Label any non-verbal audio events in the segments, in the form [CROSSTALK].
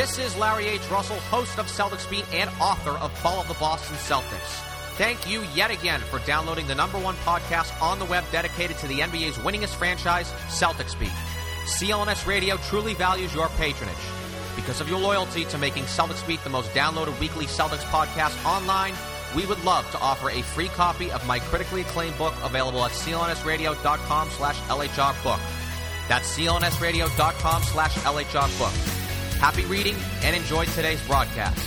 This is Larry H. Russell, host of Celtics Beat and author of Fall of the Boston Celtics. Thank you yet again for downloading the number one podcast on the web dedicated to the NBA's winningest franchise, Celtics Beat. CLNS Radio truly values your patronage. Because of your loyalty to making Celtics Beat the most downloaded weekly Celtics podcast online, we would love to offer a free copy of my critically acclaimed book available at clnsradio.com slash lhrbook. That's clnsradio.com slash lhrbook. Happy reading and enjoy today's broadcast.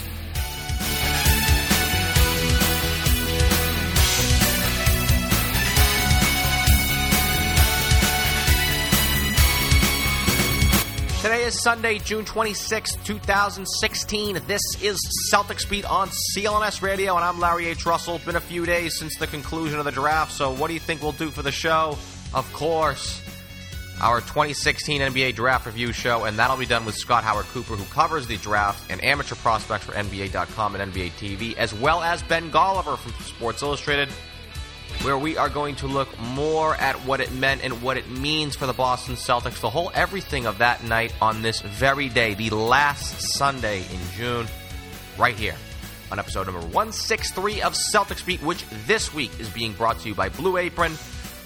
Today is Sunday, June 26, 2016. This is Celtics Beat on CLNS Radio, and I'm Larry H. Russell. It's been a few days since the conclusion of the draft, so what do you think we'll do for the show? Of course, our 2016 NBA Draft Review show, and that'll be done with Scott Howard Cooper, who covers the draft and amateur prospects for NBA.com and NBA TV, as well as Ben Golliver from Sports Illustrated, where we are going to look more at what it meant and what it means for the Boston Celtics, the whole everything of that night on this very day, the last Sunday in June, right here on episode number 163 of Celtics Beat, which this week is being brought to you by Blue Apron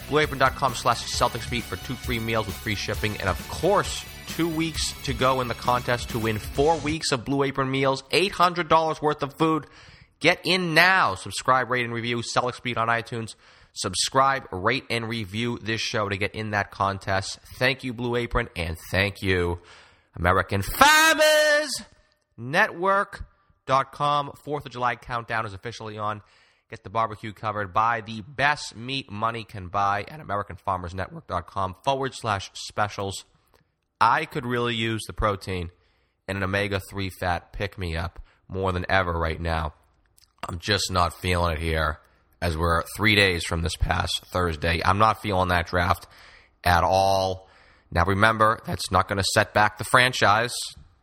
blueapron.com slash Celtics Beat for two free meals with free shipping. And of course, two weeks to go in the contest to win four weeks of Blue Apron meals, $800 worth of food. Get in now. Subscribe, rate, and review Celtics Beat on iTunes. Subscribe, rate, and review this show to get in that contest. Thank you, Blue Apron, and thank you, American Farmers Network.com. Fourth of July countdown is officially on. Get the barbecue covered by the best meat money can buy at AmericanFarmersNetwork.com forward slash specials. I could really use the protein and an omega 3 fat pick me up more than ever right now. I'm just not feeling it here as we're three days from this past Thursday. I'm not feeling that draft at all. Now, remember, that's not going to set back the franchise.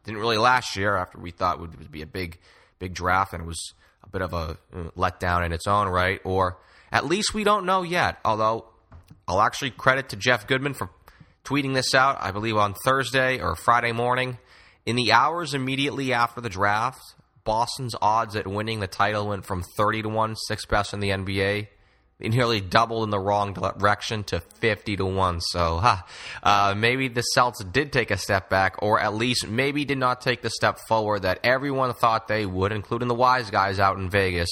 Didn't really last year after we thought would be a big, big draft, and it was bit of a uh, letdown in its own right, or at least we don't know yet. Although I'll actually credit to Jeff Goodman for tweeting this out, I believe on Thursday or Friday morning. In the hours immediately after the draft, Boston's odds at winning the title went from 30 to 1, sixth best in the NBA, nearly doubled in the wrong direction to 50 to 1. So, huh, uh, maybe the Celts did take a step back, or at least maybe did not take the step forward that everyone thought they would, including the wise guys out in Vegas.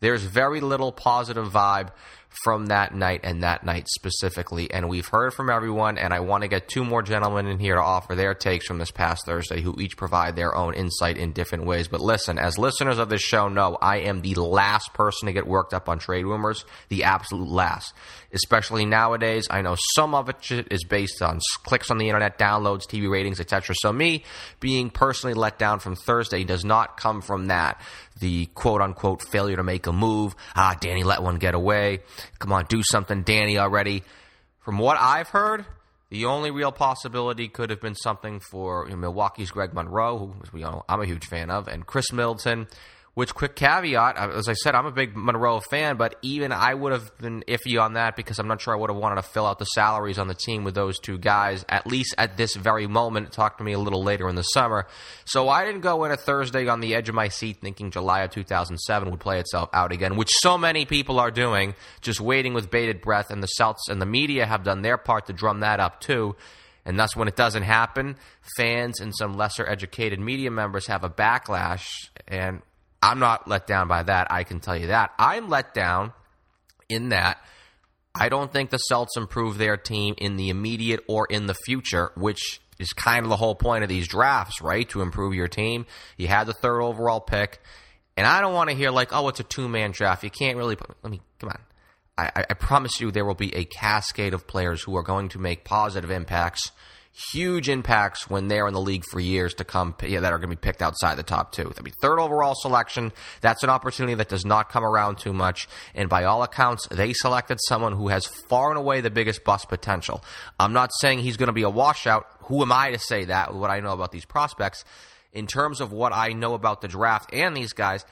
There's very little positive vibe from that night and that night specifically. And we've heard from everyone, and I want to get two more gentlemen in here to offer their takes from this past Thursday who each provide their own insight in different ways. But listen, as listeners of this show know, I am the last person to get worked up on trade rumors, the absolute last. Especially nowadays, I know some of it is based on clicks on the internet, downloads, TV ratings, etc. So me being personally let down from Thursday does not come from that the quote unquote failure to make a move. Ah, Danny let one get away. Come on, do something, Danny, already. From what I've heard, the only real possibility could have been something for you know, Milwaukee's Greg Monroe, who I'm a huge fan of, and Khris Middleton Which, quick caveat, as I said, I'm a big Monroe fan, but even I would have been iffy on that because I'm not sure I would have wanted to fill out the salaries on the team with those two guys, at least at this very moment. Talk to me a little later in the summer. So I didn't go in a Thursday on the edge of my seat thinking July of 2007 would play itself out again, which so many people are doing, just waiting with bated breath, and the Celts and the media have done their part to drum that up too. And thus, when it doesn't happen, fans and some lesser educated media members have a backlash. And I'm not let down by that. I can tell you that. I'm let down in that I don't think the Celts improve their team in the immediate or in the future, which is kind of the whole point of these drafts, right? To improve your team. You had the third overall pick. And I don't want to hear like, oh, it's a two man draft. You can't really. Let me come on. I, I promise you, there will be a cascade of players who are going to make positive impacts huge impacts when they're in the league for years to come yeah, that are going to be picked outside the top two. I mean, third overall selection, that's an opportunity that does not come around too much. And by all accounts, they selected someone who has far and away the biggest bust potential. I'm not saying he's going to be a washout. Who am I to say that, what I know about these prospects? In terms of what I know about the draft and these guys,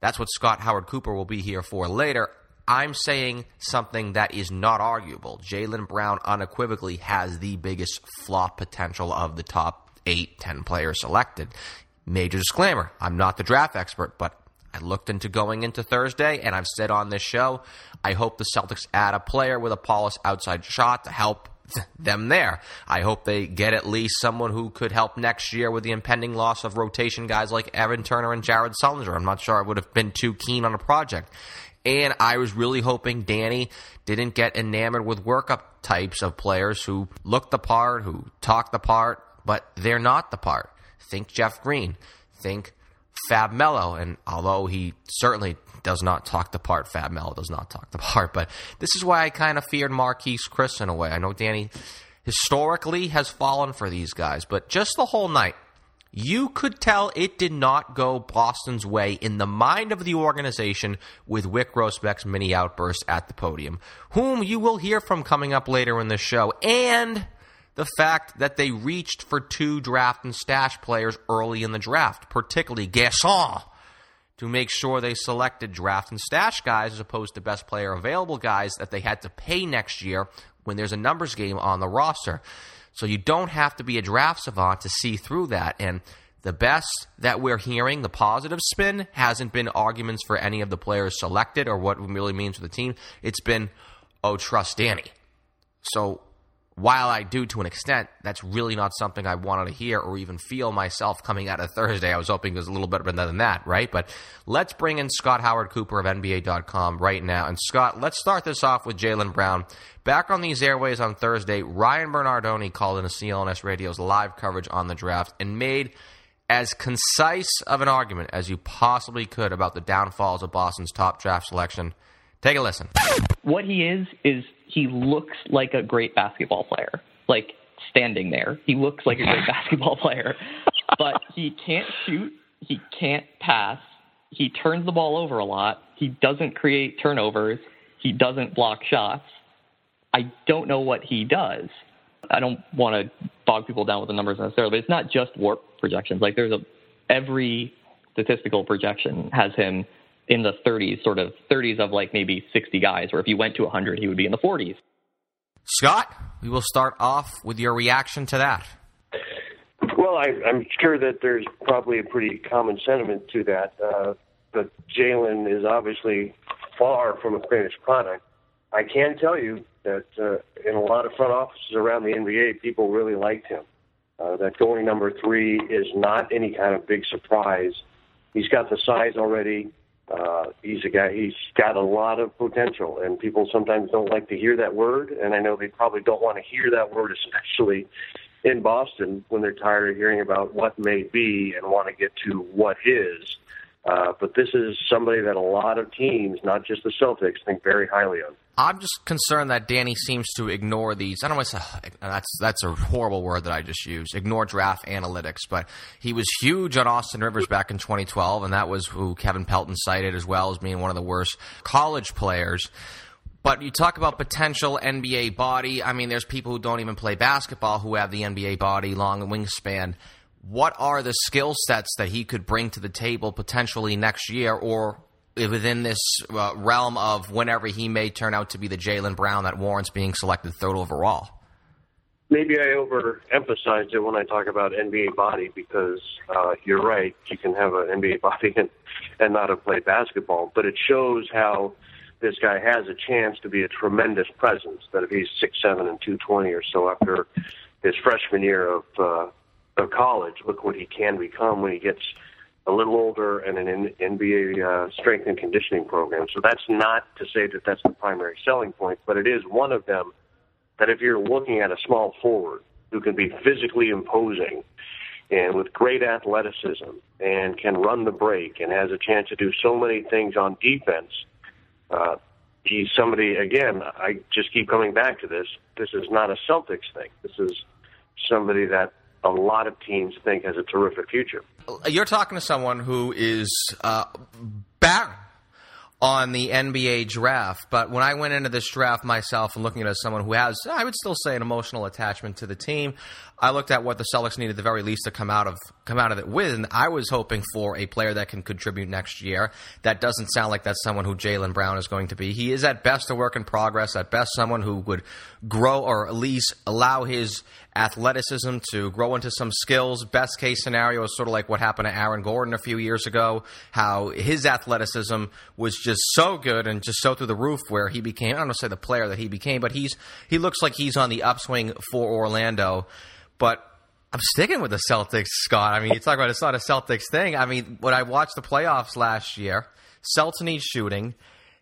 that's what Scott Howard Cooper will be here for later. I'm saying something that is not arguable. Jaylen Brown unequivocally has the biggest flop potential of the top eight, ten players selected. Major disclaimer I'm not the draft expert, but I looked into going into Thursday, and I've said on this show, I hope the Celtics add a player with a polished outside shot to help [LAUGHS] them there. I hope they get at least someone who could help next year with the impending loss of rotation guys like Evan Turner and Jared Sullinger. I'm not sure I would have been too keen on a project. And I was really hoping Danny didn't get enamored with workup types of players who look the part, who talk the part, but they're not the part. Think Jeff Green. Think Fab Melo. And although he certainly does not talk the part, Fab Melo does not talk the [LAUGHS] part. But this is why I kind of feared Marquese Chriss in a way. I know Danny historically has fallen for these guys, but just the whole night, you could tell it did not go Boston's way in the mind of the organization with Wyc Grousbeck's mini outburst at the podium, whom you will hear from coming up later in the show, and the fact that they reached for two draft and stash players early in the draft, particularly Guerschon, to make sure they selected draft and stash guys as opposed to best player available guys that they had to pay next year when there's a numbers game on the roster. So you don't have to be a draft savant to see through that. And the best that we're hearing, the positive spin, hasn't been arguments for any of the players selected or what it really means for the team. It's been, oh, trust Danny. So while I do to an extent, that's really not something I wanted to hear or even feel myself coming out of Thursday. I was hoping it was a little better than that, right? But let's bring in Scott Howard Cooper of NBA.com right now. And Scott, let's start this off with Jaylen Brown. Back on these airways on Thursday, Ryan Bernardoni called in a CLNS Radio's live coverage on the draft and made as concise of an argument as you possibly could about the downfalls of Boston's top draft selection. Take a listen. What he is is he looks like a great basketball player, like standing there. He looks like a great [LAUGHS] basketball player, but he can't shoot. He can't pass. He turns the ball over a lot. He doesn't create turnovers. He doesn't block shots. I don't know what he does. I don't want to bog people down with the numbers necessarily, but it's not just WARP projections. Like there's a every statistical projection has him in the 30s, sort of 30s of like maybe 60 guys, or if you went to 100, he would be in the 40s. Scott, we will start off with your reaction to that. Well, I, am sure that there's probably a pretty common sentiment to that. Uh, but Jaylen is obviously far from a finished product. I can tell you that uh, in a lot of front offices around the NBA, people really liked him. Uh, that going number three is not any kind of big surprise. He's got the size already. Uh, he's a guy. He's got a lot of potential, and people sometimes don't like to hear that word. And I know they probably don't want to hear that word, especially in Boston when they're tired of hearing about what may be and want to get to what is. Uh, but this is somebody that a lot of teams, not just the Celtics, think very highly of. I'm just concerned that Danny seems to ignore these. I don't want to say that's that's a horrible word that I just used. Ignore draft analytics, but he was huge on Austin Rivers back in 2012, and that was who Kevin Pelton cited as well as being one of the worst college players. But you talk about potential NBA body. I mean, there's people who don't even play basketball who have the NBA body, long wingspan. What are the skill sets that he could bring to the table potentially next year or within this uh, realm of whenever he may turn out to be the Jaylen Brown that warrants being selected third overall? Maybe I overemphasized it when I talk about NBA body because uh, you're right. You can have an NBA [LAUGHS] body and, and not have played basketball, but it shows how this guy has a chance to be a tremendous presence. That if he's six seven and two twenty or so after his freshman year of uh, of college, look what he can become when he gets a little older and an NBA uh, strength and conditioning program. So that's not to say that that's the primary selling point, but it is one of them that if you're looking at a small forward who can be physically imposing and with great athleticism and can run the break and has a chance to do so many things on defense, uh, he's somebody, again, I just keep coming back to this. This is not a Celtics thing. This is somebody that a lot of teams think has a terrific future. You're talking to someone who is uh, back on the NBA draft, but when I went into this draft myself and looking at it as someone who has, I would still say, an emotional attachment to the team, I looked at what the Celtics needed at the very least to come out of come out of it with, and I was hoping for a player that can contribute next year. That doesn't sound like that's someone who Jaylen Brown is going to be. He is at best a work in progress, at best someone who would grow or at least allow his athleticism to grow into some skills. Best case scenario is sort of like what happened to Aaron Gordon a few years ago, how his athleticism was just so good and just so through the roof where he became, I don't want to say the player that he became, but he's he looks like he's on the upswing for Orlando. But I'm sticking with the Celtics, Scott. I mean, you talk about it's not a Celtics thing. I mean, when I watched the playoffs last year, Celtics shooting.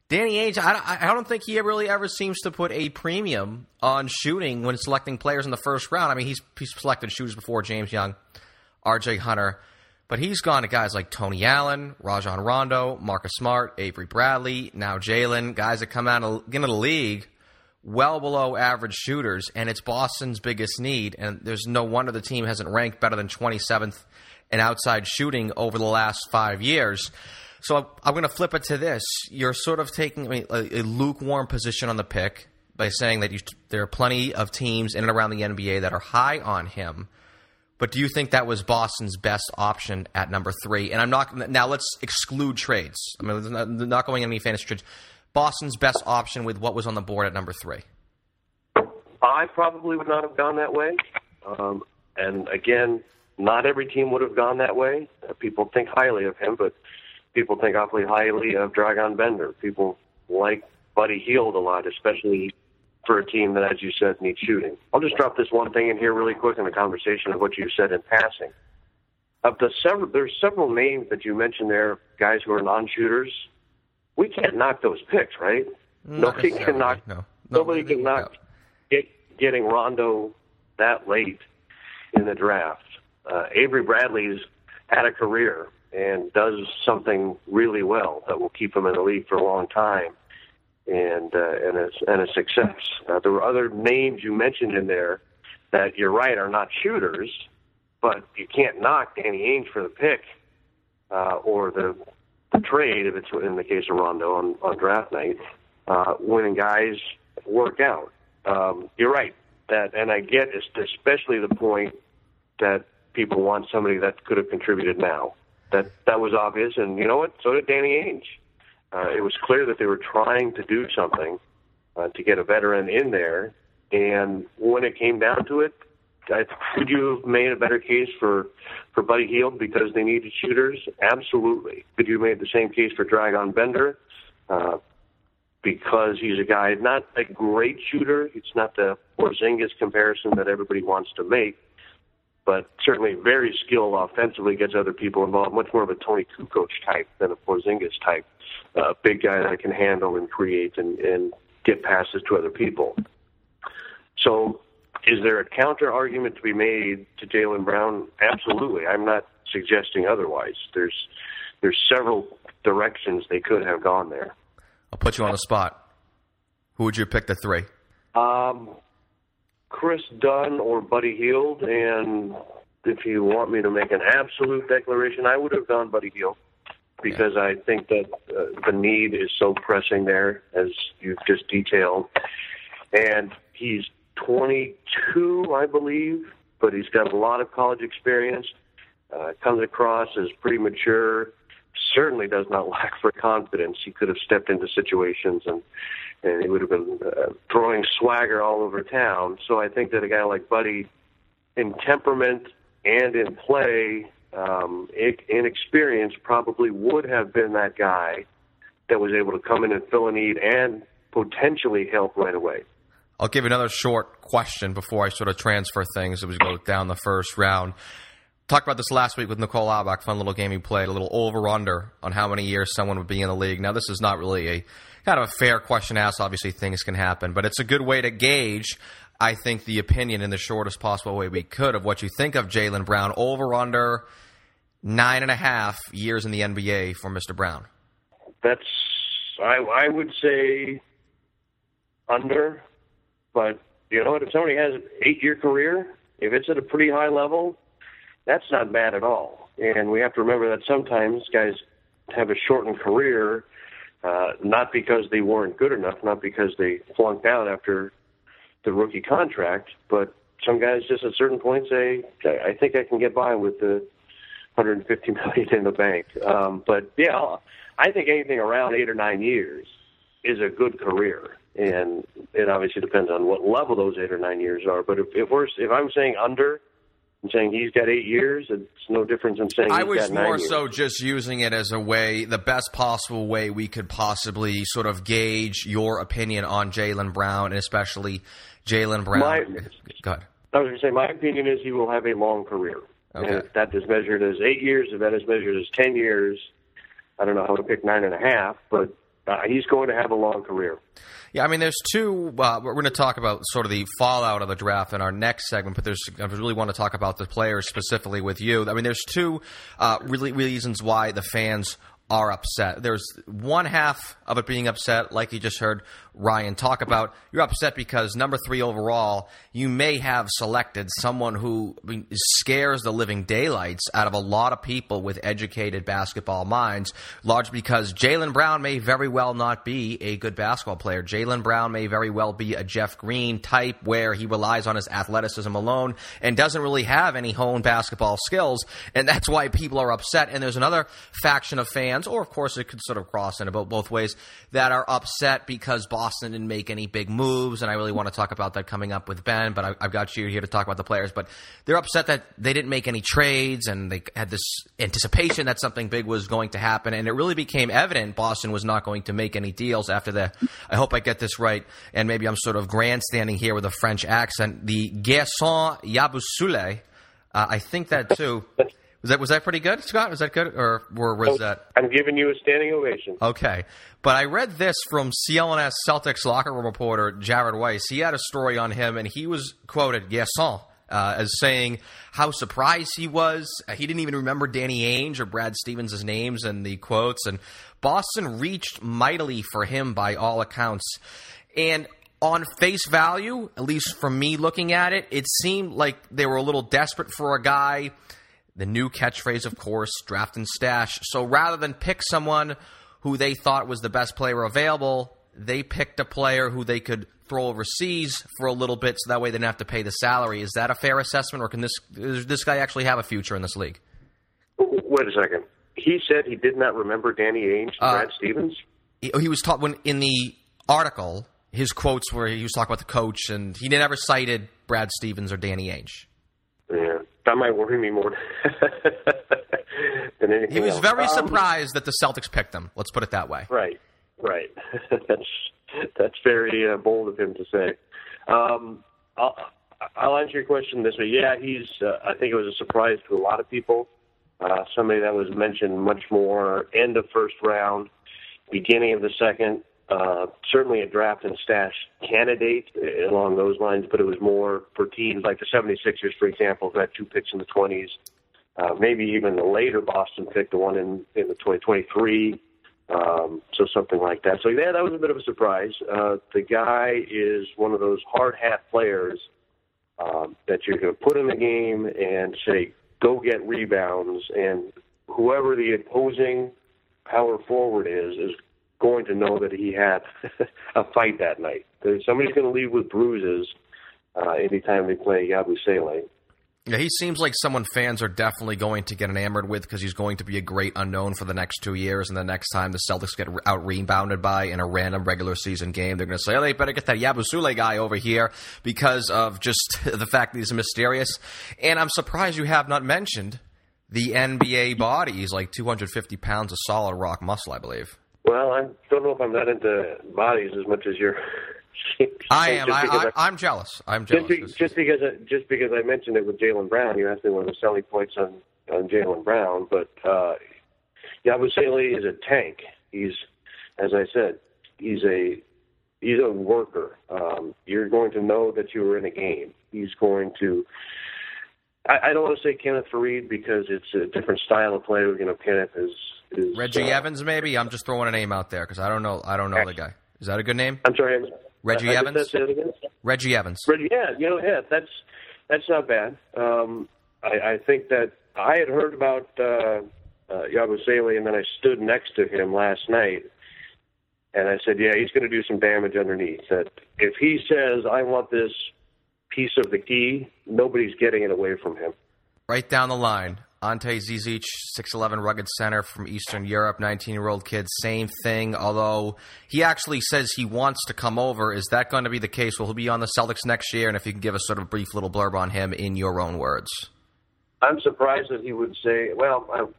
Danny Ainge, I, I don't think he really ever seems to put a premium on shooting when selecting players in the first round. I mean, he's, he's selected shooters before James Young, R.J. Hunter, but he's gone to guys like Tony Allen, Rajon Rondo, Marcus Smart, Avery Bradley, now Jaylen, guys that come out of, into the league well below average shooters, and it's Boston's biggest need. And there's no wonder the team hasn't ranked better than 27th in outside shooting over the last five years. So I'm going to flip it to this. You're sort of taking a, lukewarm position on the pick by saying that you, there are plenty of teams in and around the NBA that are high on him. But do you think that was Boston's best option at number three? And I'm not now. Let's exclude trades. I mean, not, not going any fantasy trades. Boston's best option with what was on the board at number three? I probably would not have gone that way. Um, and again, not every team would have gone that way. People think highly of him, but people think awfully highly of Dragan Bender. People like Buddy Hield a lot, especially for a team that, as you said, needs shooting. I'll just drop this one thing in here really quick in the conversation of what you said in passing. Of the several, there's several names that you mentioned there, guys who are non-shooters we can't knock those picks, right? Not nobody can knock. No. Nobody can knock get, getting Rondo that late in the draft. Uh, Avery Bradley's had a career and does something really well that will keep him in the league for a long time, and uh, and a, and a success. Uh, there were other names you mentioned in there that you're right are not shooters, but you can't knock Danny Ainge for the pick uh, or the the trade, if it's in the case of Rondo on, on draft night, uh, when guys work out. Um, you're right that, and I get especially the point that people want somebody that could have contributed now. That that was obvious, and you know what? So did Danny Ainge. Uh, it was clear that they were trying to do something uh, to get a veteran in there, and when it came down to it, could you have made a better case for for Buddy Hield because they needed shooters? Absolutely. Could you have made the same case for Dragan Bender? Uh, because he's a guy not a great shooter. It's not the Porzingis comparison that everybody wants to make, but certainly very skilled offensively, gets other people involved. Much more of a Toni Kukoc type than a Porzingis type. A uh, big guy that can handle and create and, and get passes to other people. So is there a counter argument to be made to Jaylen Brown? Absolutely. I'm not suggesting otherwise. There's there's several directions they could have gone there. I'll put you on the spot. Who would you pick the three? Um, Kris Dunn or Buddy Hield, and if you want me to make an absolute declaration, I would have gone Buddy Hield because yeah. I think that uh, the need is so pressing there, as you've just detailed, and he's 22, I believe, but he's got a lot of college experience. Uh, comes across as pretty mature. Certainly does not [LAUGHS] lack for confidence. He could have stepped into situations and and he would have been uh, throwing swagger all over town. So I think that a guy like Buddy, in temperament and in play, um, in experience, probably would have been that guy that was able to come in and fill a need and potentially help right away. I'll give another short question before I sort of transfer things as we go down the first round. Talked about this last week with Nicole Auerbach, fun little game he played, a little over under on how many years someone would be in the league. Now, this is not really a kind of a fair question to ask. Obviously, things can happen, but it's a good way to gauge, I think, the opinion in the shortest possible way we could of what you think of Jaylen Brown. Over under nine and a half years in the NBA for Mr. Brown. That's, I, I would say under, but you know what? If somebody has an eight year career, if it's at a pretty high level, that's not bad at all. And we have to remember that sometimes guys have a shortened career, uh, not because they weren't good enough, not because they flunked out after the rookie contract, but some guys just at certain points say, I think I can get by with the 150 [LAUGHS] million in the bank. Um, but yeah, I think anything around eight or nine years is a good career, and it obviously depends on what level those eight or nine years are. But if, if we're if I'm saying under and saying he's got eight years, it's no difference in saying I was more years. so just using it as a way, the best possible way we could possibly sort of gauge your opinion on Jaylen Brown, and especially Jaylen Brown. My, Go ahead. I was going to say, my opinion is he will have a long career. Okay. And if that is measured as eight years, if that is measured as ten years, I don't know how to pick nine and a half, but uh, he's going to have a long career. Yeah, I mean, there's two. Uh, we're going to talk about sort of the fallout of the draft in our next segment, but there's I really want to talk about the players specifically with you. I mean, there's two uh, really reasons why the fans are upset. There's one half of it being upset, like you just heard Ryan talk about. You're upset because number three overall, you may have selected someone who scares the living daylights out of a lot of people with educated basketball minds, large because Jaylen Brown may very well not be a good basketball player. Jaylen Brown may very well be a Jeff Green type where he relies on his athleticism alone and doesn't really have any honed basketball skills. And that's why people are upset. And there's another faction of fans, or of course it could sort of cross in about both ways, that are upset because Boston didn't make any big moves, and I really want to talk about that coming up with Ben. But I, have got you here to talk about the players. But they're upset that they didn't make any trades, and they had this anticipation that something big was going to happen, and it really became evident Boston was not going to make any deals after the. I hope I get this right, and maybe I'm sort of grandstanding here with a French accent. The Guerschon Yabusele. Uh, I think that too. Was that was that pretty good, Scott? Was that good, or, or was that? I'm giving you a standing ovation. Okay, but I read this from CLNS Celtics locker room reporter Jared Weiss. He had a story on him, and he was quoted, "Guerschon." Uh, as saying how surprised he was. He didn't even remember Danny Ainge or Brad Stevens' names and the quotes. And Boston reached mightily for him by all accounts. And on face value, at least from me looking at it, it seemed like they were a little desperate for a guy the new catchphrase, of course, draft and stash. So rather than pick someone who they thought was the best player available, they picked a player who they could throw overseas for a little bit so that way they didn't have to pay the salary. Is that a fair assessment, or can this this guy actually have a future in this league? Wait a second. He said he did not remember Danny Ainge and uh, Brad Stevens? He, he was taught when in the article, his quotes were he was talking about the coach, and he never cited Brad Stevens or Danny Ainge. Yeah that might worry me more [LAUGHS] than anything. He was else. very um, surprised that the Celtics picked him. Let's put it that way. Right, right. [LAUGHS] that's that's very uh, bold of him to say. Um, I'll, I'll answer your question this way. Yeah, he's. Uh, I think it was a surprise to a lot of people. Uh, somebody that was mentioned much more end of first round, beginning of the second uh, certainly a draft and stash candidate along those lines, but it was more for teams like the 76ers, for example, who had two picks in the 20s. Uh, maybe even the later Boston pick, the one in, in the 2023. Um, so something like that. So yeah, that was a bit of a surprise. Uh, the guy is one of those hard hat players um, that you're going to put in the game and say, go get rebounds, and whoever the opposing power forward is is going to know that he had [LAUGHS] a fight that night. Somebody's going to leave with bruises uh, anytime they play Yabusele. Yeah, he seems like someone fans are definitely going to get enamored with because he's going to be a great unknown for the next two years. And the next time the Celtics get out rebounded by in a random regular season game, they're going to say, oh, they better get that Yabusele guy over here because of just [LAUGHS] the fact that he's mysterious. And I'm surprised you have not mentioned the NBA body. He's like 250 pounds of solid rock muscle, I believe. Well, I don't know if I'm not into bodies as much as you're I am. I, I, am jealous. I'm jealous. Just, just, because I, just because I mentioned it with Jaylen Brown, you asked me one of the selling points on on Jaylen Brown, but uh, Yabusele is a tank. He's, as I said, he's a he's a worker. Um, you're going to know that you were in a game. He's going to. I, I don't want to say Kenneth Faried because it's a different style of play. You know, Kenneth is, is Reggie uh, Evans. Maybe I'm just throwing a name out there because I don't know. I don't know the guy. Is that a good name? I'm sorry. Reggie I, Evans. Reggie Evans. Reggie, yeah, you know, yeah, that's that's not bad. Um, I, I think that I had heard about uh, uh, Yabusele, and then I stood next to him last night, and I said, yeah, he's going to do some damage underneath. That if he says, I want this piece of the key, nobody's getting it away from him. Right down the line. Ante Zizic, 6'11 rugged center from Eastern Europe, 19 year old kid, same thing. Although he actually says he wants to come over. Is that going to be the case? Will he be on the Celtics next year? And if you can give us sort of a brief little blurb on him in your own words. I'm surprised that he would say, well,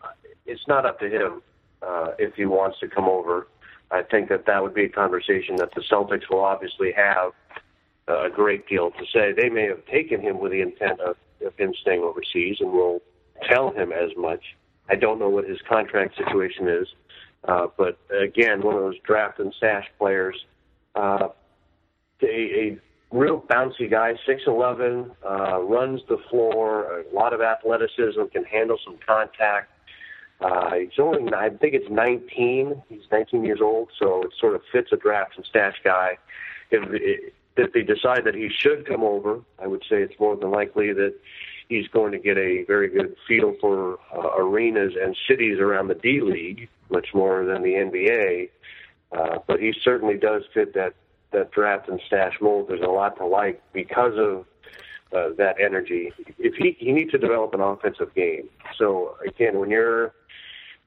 it's not up to him uh, if he wants to come over. I think that that would be a conversation that the Celtics will obviously have a great deal to say. They may have taken him with the intent of, of him staying overseas, and will tell him as much. I don't know what his contract situation is, uh, but again, one of those draft and stash players, uh, a, a real bouncy guy, six eleven, uh, runs the floor, a lot of athleticism, can handle some contact. Uh, he's only, I think it's 19. He's 19 years old, so it sort of fits a draft and stash guy. If, if they decide that he should come over, I would say it's more than likely that he's going to get a very good feel for uh, arenas and cities around the D League, much more than the NBA. Uh, but he certainly does fit that that draft and stash mold. There's a lot to like because of uh, that energy. If he he needs to develop an offensive game. So again, when you're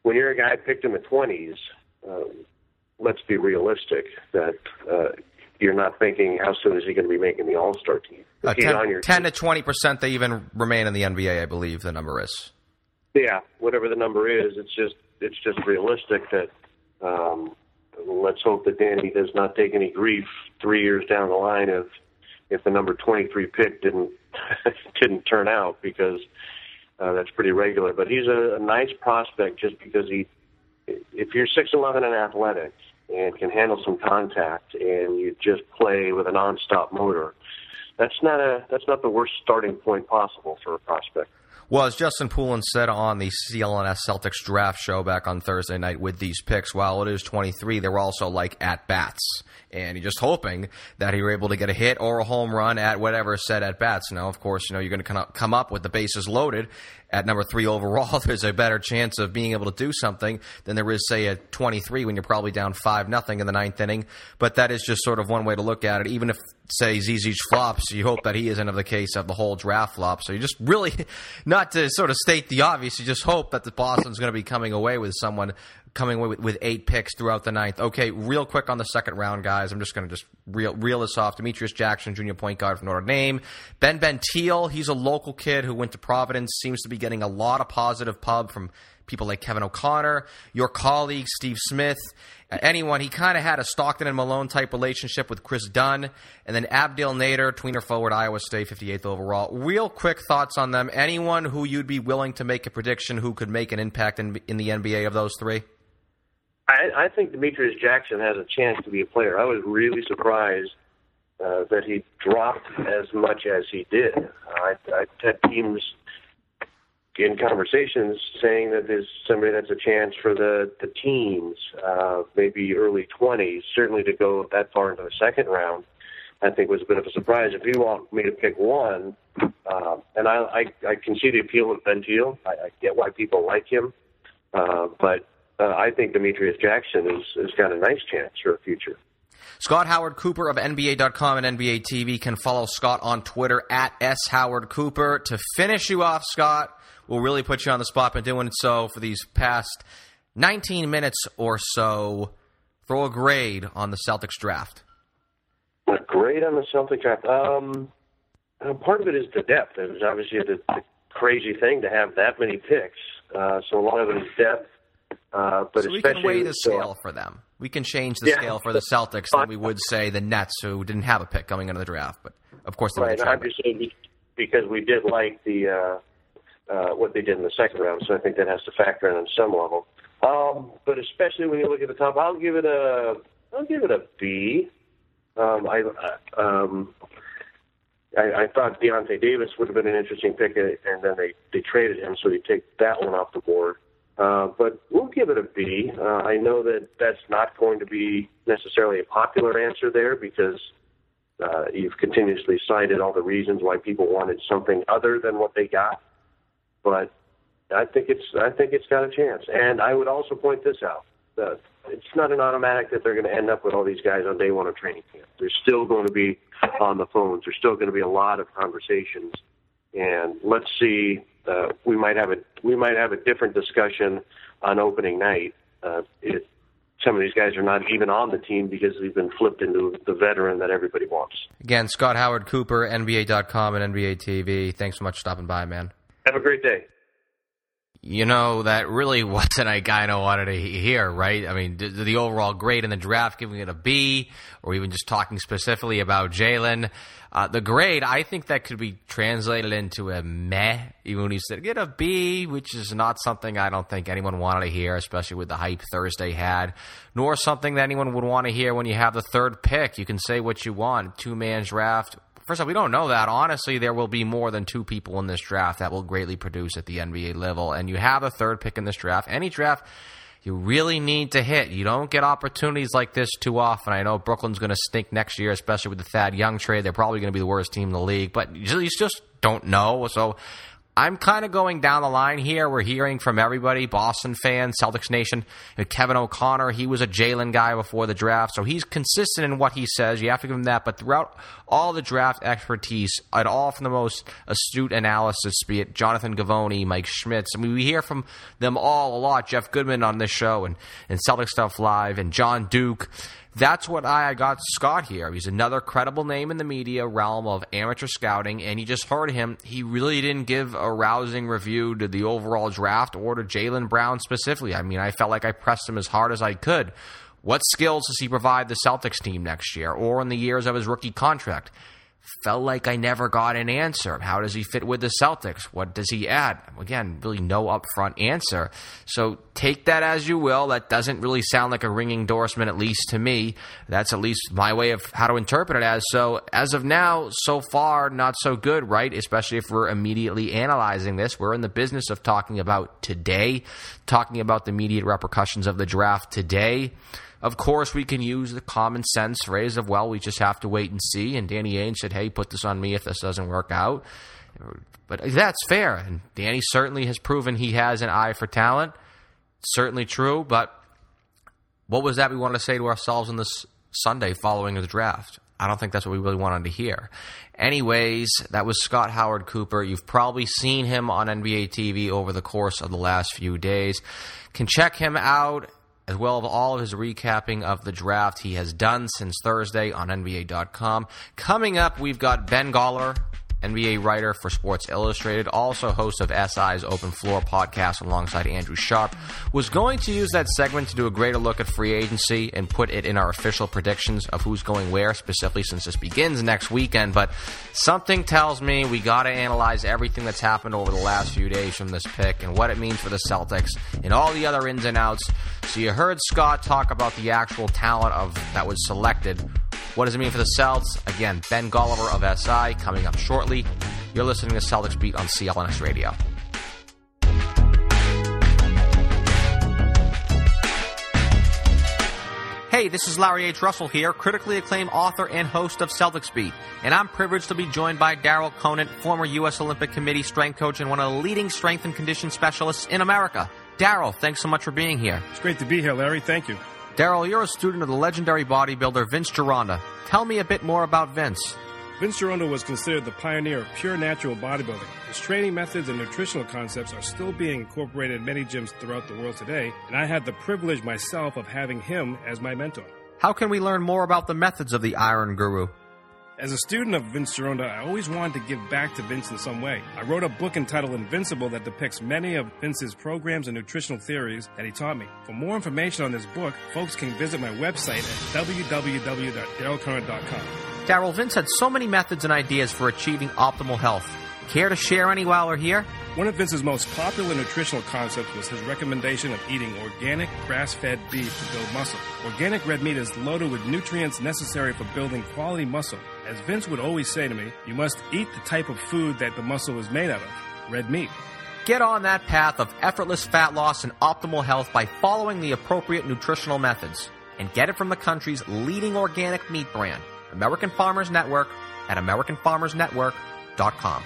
when you're a guy picked in the 20s, um, let's be realistic that uh, you're not thinking how soon is he going to be making the All Star team. Uh, 10, 10 to 20 percent they even remain in the NBA, I believe the number is. Yeah, whatever the number is, it's just it's just realistic that um, let's hope that Danny does not take any grief three years down the line if if the number 23 pick didn't [LAUGHS] didn't turn out because uh, that's pretty regular. But he's a, a nice prospect just because he if you're 6'11 and athletic and can handle some contact and you just play with a non-stop motor that's not a that's not the worst starting point possible for a prospect. Well, as Justin Poulin said on the CLNS Celtics draft show back on Thursday night with these picks, while it is 23, they're also like at bats. And you're just hoping that you're able to get a hit or a home run at whatever set at bats. Now, of course, you know, you're going to come up with the bases loaded at number three overall. [LAUGHS] There's a better chance of being able to do something than there is, say, at 23 when you're probably down 5 nothing in the ninth inning. But that is just sort of one way to look at it. Even if, say, Zizic flops, you hope that he isn't of the case of the whole draft flop. So you just really, [LAUGHS] not to sort of state the obvious, you just hope that the Boston's going to be coming away with someone coming away with, with, eight picks throughout the ninth. Okay, real quick on the second round, guys. I'm just going to just reel, reel this off. Demetrius Jackson, junior point guard from Notre Dame. Ben Bentil, he's a local kid who went to Providence, seems to be getting a lot of positive pub from people like Kevin O'Connor, your colleague Steve Smith, anyone. He kind of had a Stockton and Malone type relationship with Kris Dunn, and then Abdel Nader, tweener forward, Iowa State, 58th overall. Real quick thoughts on them. Anyone who you'd be willing to make a prediction who could make an impact in, in the NBA of those three? I, I think Demetrius Jackson has a chance to be a player. I was really surprised uh, that he dropped as much as he did. I, I had teams in conversations saying that there's somebody that's a chance for the the teens, uh, maybe early 20s, certainly to go that far into the second round. I think was a bit of a surprise. If you want me to pick one, uh, and I, I I can see the appeal of Bentil. I, I get why people like him, uh, but uh, I think Demetrius Jackson has, has got a nice chance for a future. Scott Howard Cooper of NBA.com and NBA TV can follow Scott on Twitter at S Howard Cooper. To finish you off, Scott, we'll really put you on the spot by doing so for these past 19 minutes or so. Throw a grade on the Celtics draft. A grade on the Celtics draft. Um, uh, part of it is the depth. It was obviously the, the crazy thing to have that many picks. Uh, so a lot of it is depth. Uh, but so we can weigh the so- scale for them. We can change the Yeah. scale for the Celtics than we [LAUGHS] would say the Nets, who didn't have a pick coming into the draft. But of course, they Right. would I'm just saying because we did like the uh, uh, what they did in the second round, so I think that has to factor in on some level. Um, but especially when you look at the top, I'll give it a I'll give it a B. Um, I uh, um, I, I thought Deyonta Davis would have been an interesting pick, uh, and then they they traded him, so you take that one off the board. Uh, but we'll give it a B. Uh, I know that that's not going to be necessarily a popular answer there because uh, you've continuously cited all the reasons why people wanted something other than what they got, but I think it's I think it's got a chance. And I would also point this out: uh, it's not an automatic that they're going to end up with all these guys on day one of training camp. There's still going to be on the phones. There's still going to be a lot of conversations, and let's see. Uh, we might have a we might have a different discussion on opening night. Uh, it, some of these guys are not even on the team because they've been flipped into the veteran that everybody wants. Again, Scott Howard Cooper, NBA.com and NBA TV. Thanks so much for stopping by, man. Have a great day. You know, that really [LAUGHS] wasn't a guy I wanted to hear, right? I mean, the, the overall grade in the draft, giving it a B, or even just talking specifically about Jaylen. Uh, the grade, I think that could be translated into a meh, even when he said get a B, which is not something I don't think anyone wanted to hear, especially with the hype Thursday had, nor something that anyone would want to hear when you have the third pick. You can say what you want, two man draft. First off, we don't know that. Honestly, there will be more than two people in this draft that will greatly produce at the NBA level. And you have a third pick in this draft. Any draft you really need to hit. You don't get opportunities like this too often. I know Brooklyn's going to stink next year, especially with the Thad Young trade. They're probably going to be the worst team in the league, but you just- you just don't know. So I'm kind of going down the line here. We're hearing from everybody Boston fans, Celtics Nation. Uh, Kevin O'Connor, he was a Jaylen guy before the draft, so he's consistent in what he says. You have to give him that. But throughout all the draft expertise, at all from the most astute analysis, be it Jonathan Gavoni, Mike Schmitz, I mean, we hear from them all a lot. Jeff Goodman on this show and, and Celtic Stuff Live and John Duke. That's what I got Scott here. He's another credible name in the media realm of amateur scouting, and you just heard him. He really didn't give a rousing review to the overall draft or to Jaylen Brown specifically. I mean, I felt like I pressed him as hard as I could. What skills does he provide the Celtics team next year or in the years of his rookie contract? Felt like I never got an answer. How does he fit with the Celtics? What does he add? Again, really no upfront answer. So take that as you will. That doesn't really sound like a ringing endorsement, at least to me. That's at least my way of how to interpret it as. So as of now, so far, not so good, right? Especially if we're immediately analyzing this. We're in the business of talking about today, talking about the immediate repercussions of the draft today. Of course, we can use the common sense phrase of, well, we just have to wait and see. And Danny Ainge said, hey, put this on me if this doesn't work out. But that's fair. And Danny certainly has proven he has an eye for talent. Certainly true. But what was that we wanted to say to ourselves on this Sunday following the draft? I don't think that's what we really wanted to hear. Anyways, that was Scott Howard Cooper. You've probably seen him on NBA TV over the course of the last few days. Can check him out as well as all of his recapping of the draft he has done since Thursday on NBA.com. Coming up, we've got Ben Golliver, NBA writer for Sports Illustrated, also host of SI's Open Floor podcast alongside Andrew Sharp, was going to use that segment to do a greater look at free agency and put it in our official predictions of who's going where, specifically since this begins next weekend. But something tells me we got to analyze everything that's happened over the last few days from this pick and what it means for the Celtics and all the other ins and outs. So you heard Scott talk about the actual talent of that was selected. What does it mean for the Celts? Again, Ben Golliver of SI coming up shortly. You're listening to Celtics Beat on CLNS Radio. Hey, this is Larry H. Russell here, critically acclaimed author and host of Celtics Beat. And I'm privileged to be joined by Daryl Conant, former U.S. Olympic Committee strength coach and one of the leading strength and condition specialists in America. Daryl, thanks so much for being here. It's great to be here, Larry. Thank you. Daryl, you're a student of the legendary bodybuilder Vince Gironda. Tell me a bit more about Vince. Vince Gironda was considered the pioneer of pure natural bodybuilding. His training methods and nutritional concepts are still being incorporated in many gyms throughout the world today, and I had the privilege myself of having him as my mentor. How can we learn more about the methods of the Iron Guru? As a student of Vince Gironda, I always wanted to give back to Vince in some way. I wrote a book entitled Invincible that depicts many of Vince's programs and nutritional theories that he taught me. For more information on this book, folks can visit my website at www.darylconant.com. Daryl, Vince had so many methods and ideas for achieving optimal health. Care to share any while we're here? One of Vince's most popular nutritional concepts was his recommendation of eating organic, grass fed beef to build muscle. Organic red meat is loaded with nutrients necessary for building quality muscle. As Vince would always say to me, you must eat the type of food that the muscle is made out of red meat. Get on that path of effortless fat loss and optimal health by following the appropriate nutritional methods. And get it from the country's leading organic meat brand, American Farmers Network, at AmericanFarmersNetwork.com.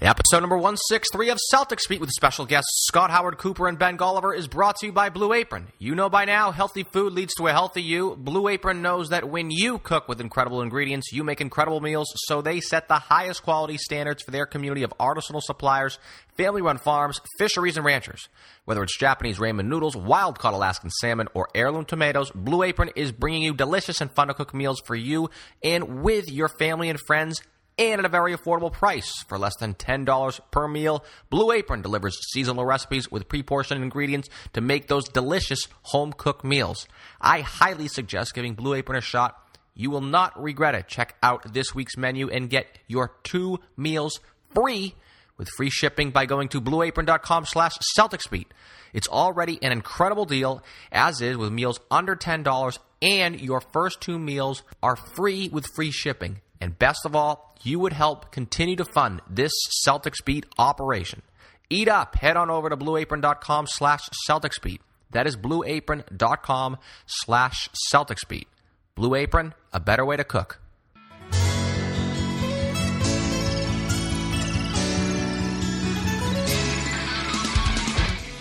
Episode number 163 of Celtics Beat with special guests Scott Howard Cooper and Ben Golliver is brought to you by Blue Apron. You know by now, healthy food leads to a healthy you. Blue Apron knows that when you cook with incredible ingredients, you make incredible meals, so they set the highest quality standards for their community of artisanal suppliers, family run farms, fisheries, and ranchers. Whether it's Japanese ramen noodles, wild caught Alaskan salmon, or heirloom tomatoes, Blue Apron is bringing you delicious and fun to cook meals for you and with your family and friends and at a very affordable price. For less than $10 per meal, Blue Apron delivers seasonal recipes with pre portioned ingredients to make those delicious home cooked meals. I highly suggest giving Blue Apron a shot. You will not regret it. Check out this week's menu and get your two meals free with free shipping by going to blueapron.com slash celticsbeat. It's already an incredible deal, as is with meals under $10, and your first two meals are free with free shipping. And best of all, you would help continue to fund this Celtics Beat operation. Eat up. Head on over to blueapron.com slash Celtics Beat. That is blueapron.com slash Celtics Beat. Blue Apron, a better way to cook.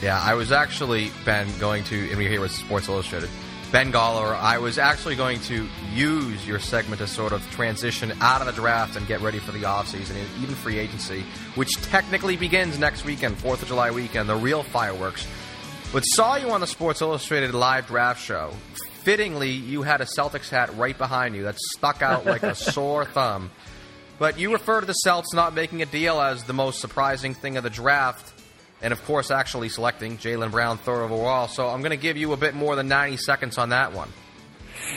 Yeah, I was actually, Ben, going to, and we're here with Sports Illustrated. Ben Golliver, I was actually going to use your segment to sort of transition out of the draft and get ready for the offseason and even free agency, which technically begins next weekend, 4th of July weekend, the real fireworks. But saw you on the Sports Illustrated live draft show. Fittingly, you had a Celtics hat right behind you that stuck out like a [LAUGHS] sore thumb. But you refer to the Celts not making a deal as the most surprising thing of the draft and of course, actually selecting Jaylen Brown third overall. So I'm going to give you a bit more than 90 seconds on that one.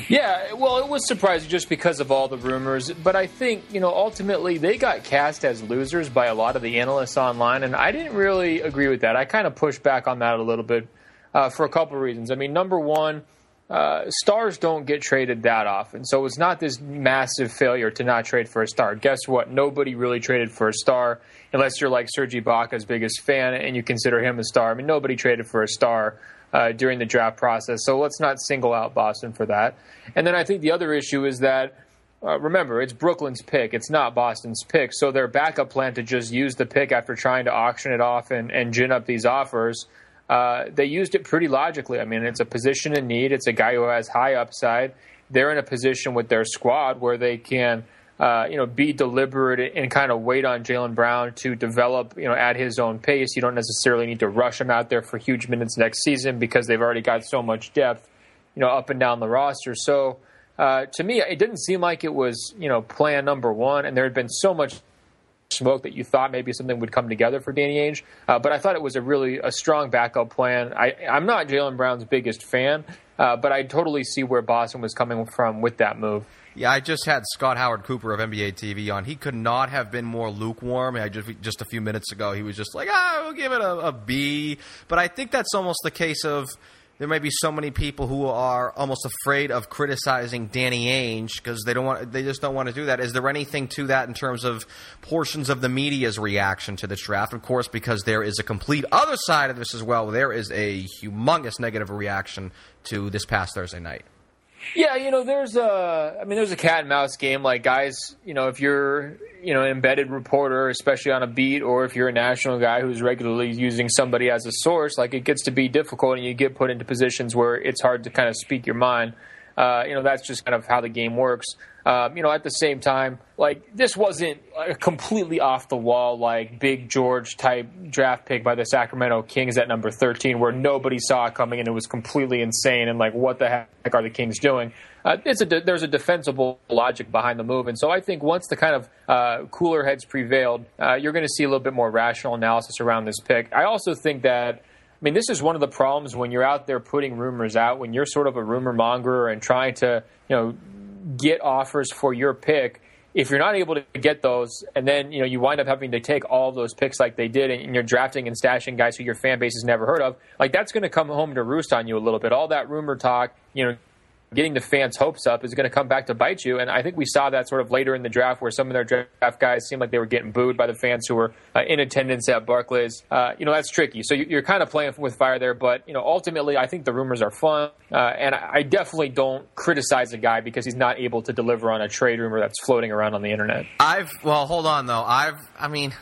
Yeah, well, it was surprising just because of all the rumors, but I think, you know, ultimately they got cast as losers by a lot of the analysts online, and I didn't really agree with that. I kind of pushed back on that a little bit uh, for a couple of reasons. I mean, number one, uh, stars don't get traded that often, so it's not this massive failure to not trade for a star. Guess what? Nobody really traded for a star unless you're like Serge Ibaka's biggest fan and you consider him a star. I mean, nobody traded for a star uh, during the draft process, so let's not single out Boston for that. And then I think the other issue is that. Uh, remember, it's Brooklyn's pick. It's not Boston's pick. So their backup plan to just use the pick after trying to auction it off and, and gin up these offers, uh, they used it pretty logically. I mean, it's a position in need. It's a guy who has high upside. They're in a position with their squad where they can – uh, you know, be deliberate and kind of wait on Jaylen Brown to develop, you know, at his own pace. You don't necessarily need to rush him out there for huge minutes next season because they've already got so much depth, you know, up and down the roster. So uh, to me, it didn't seem like it was, you know, plan number one, and there had been so much smoke that you thought maybe something would come together for Danny Ainge. Uh, but I thought it was a really a strong backup plan. I, I'm not Jaylen Brown's biggest fan, uh, but I totally see where Boston was coming from with that move. Yeah, I just had Scott Howard Cooper of NBA TV on. He could not have been more lukewarm. I just just a few minutes ago, he was just like, "Ah, we'll give it a, a B." But I think that's almost the case of there may be so many people who are almost afraid of criticizing Danny Ainge because they don't want they just don't want to do that. Is there anything to that in terms of portions of the media's reaction to this draft? Of course, because there is a complete other side of this as well. There is a humongous negative reaction to this past Thursday night. Yeah, you know, there's a, I mean, there's a cat and mouse game. Like guys, you know, if you're, you know, an embedded reporter, especially on a beat, or if you're a national guy who's regularly using somebody as a source, like it gets to be difficult, and you get put into positions where it's hard to kind of speak your mind. Uh, you know, that's just kind of how the game works. Um, you know, at the same time, like this wasn't a completely off the wall, like Big George type draft pick by the Sacramento Kings at number 13, where nobody saw it coming and it was completely insane. And like, what the heck are the Kings doing? Uh, it's a de- there's a defensible logic behind the move, and so I think once the kind of uh, cooler heads prevailed, uh, you're going to see a little bit more rational analysis around this pick. I also think that. I mean, this is one of the problems when you're out there putting rumors out, when you're sort of a rumor monger and trying to, you know, get offers for your pick if you're not able to get those, and then you know you wind up having to take all those picks like they did, and you're drafting and stashing guys who your fan base has never heard of, like that's going to come home to roost on you a little bit. All that rumor talk, you know, getting the fans' hopes up is going to come back to bite you. And I think we saw that sort of later in the draft where some of their draft guys seemed like they were getting booed by the fans who were uh, in attendance at Barclays. Uh, you know, that's tricky. So you're kind of playing with fire there. But, you know, ultimately, I think the rumors are fun. Uh, and I definitely don't criticize a guy because he's not able to deliver on a trade rumor that's floating around on the internet. I've, well, hold on, though. I've, I mean,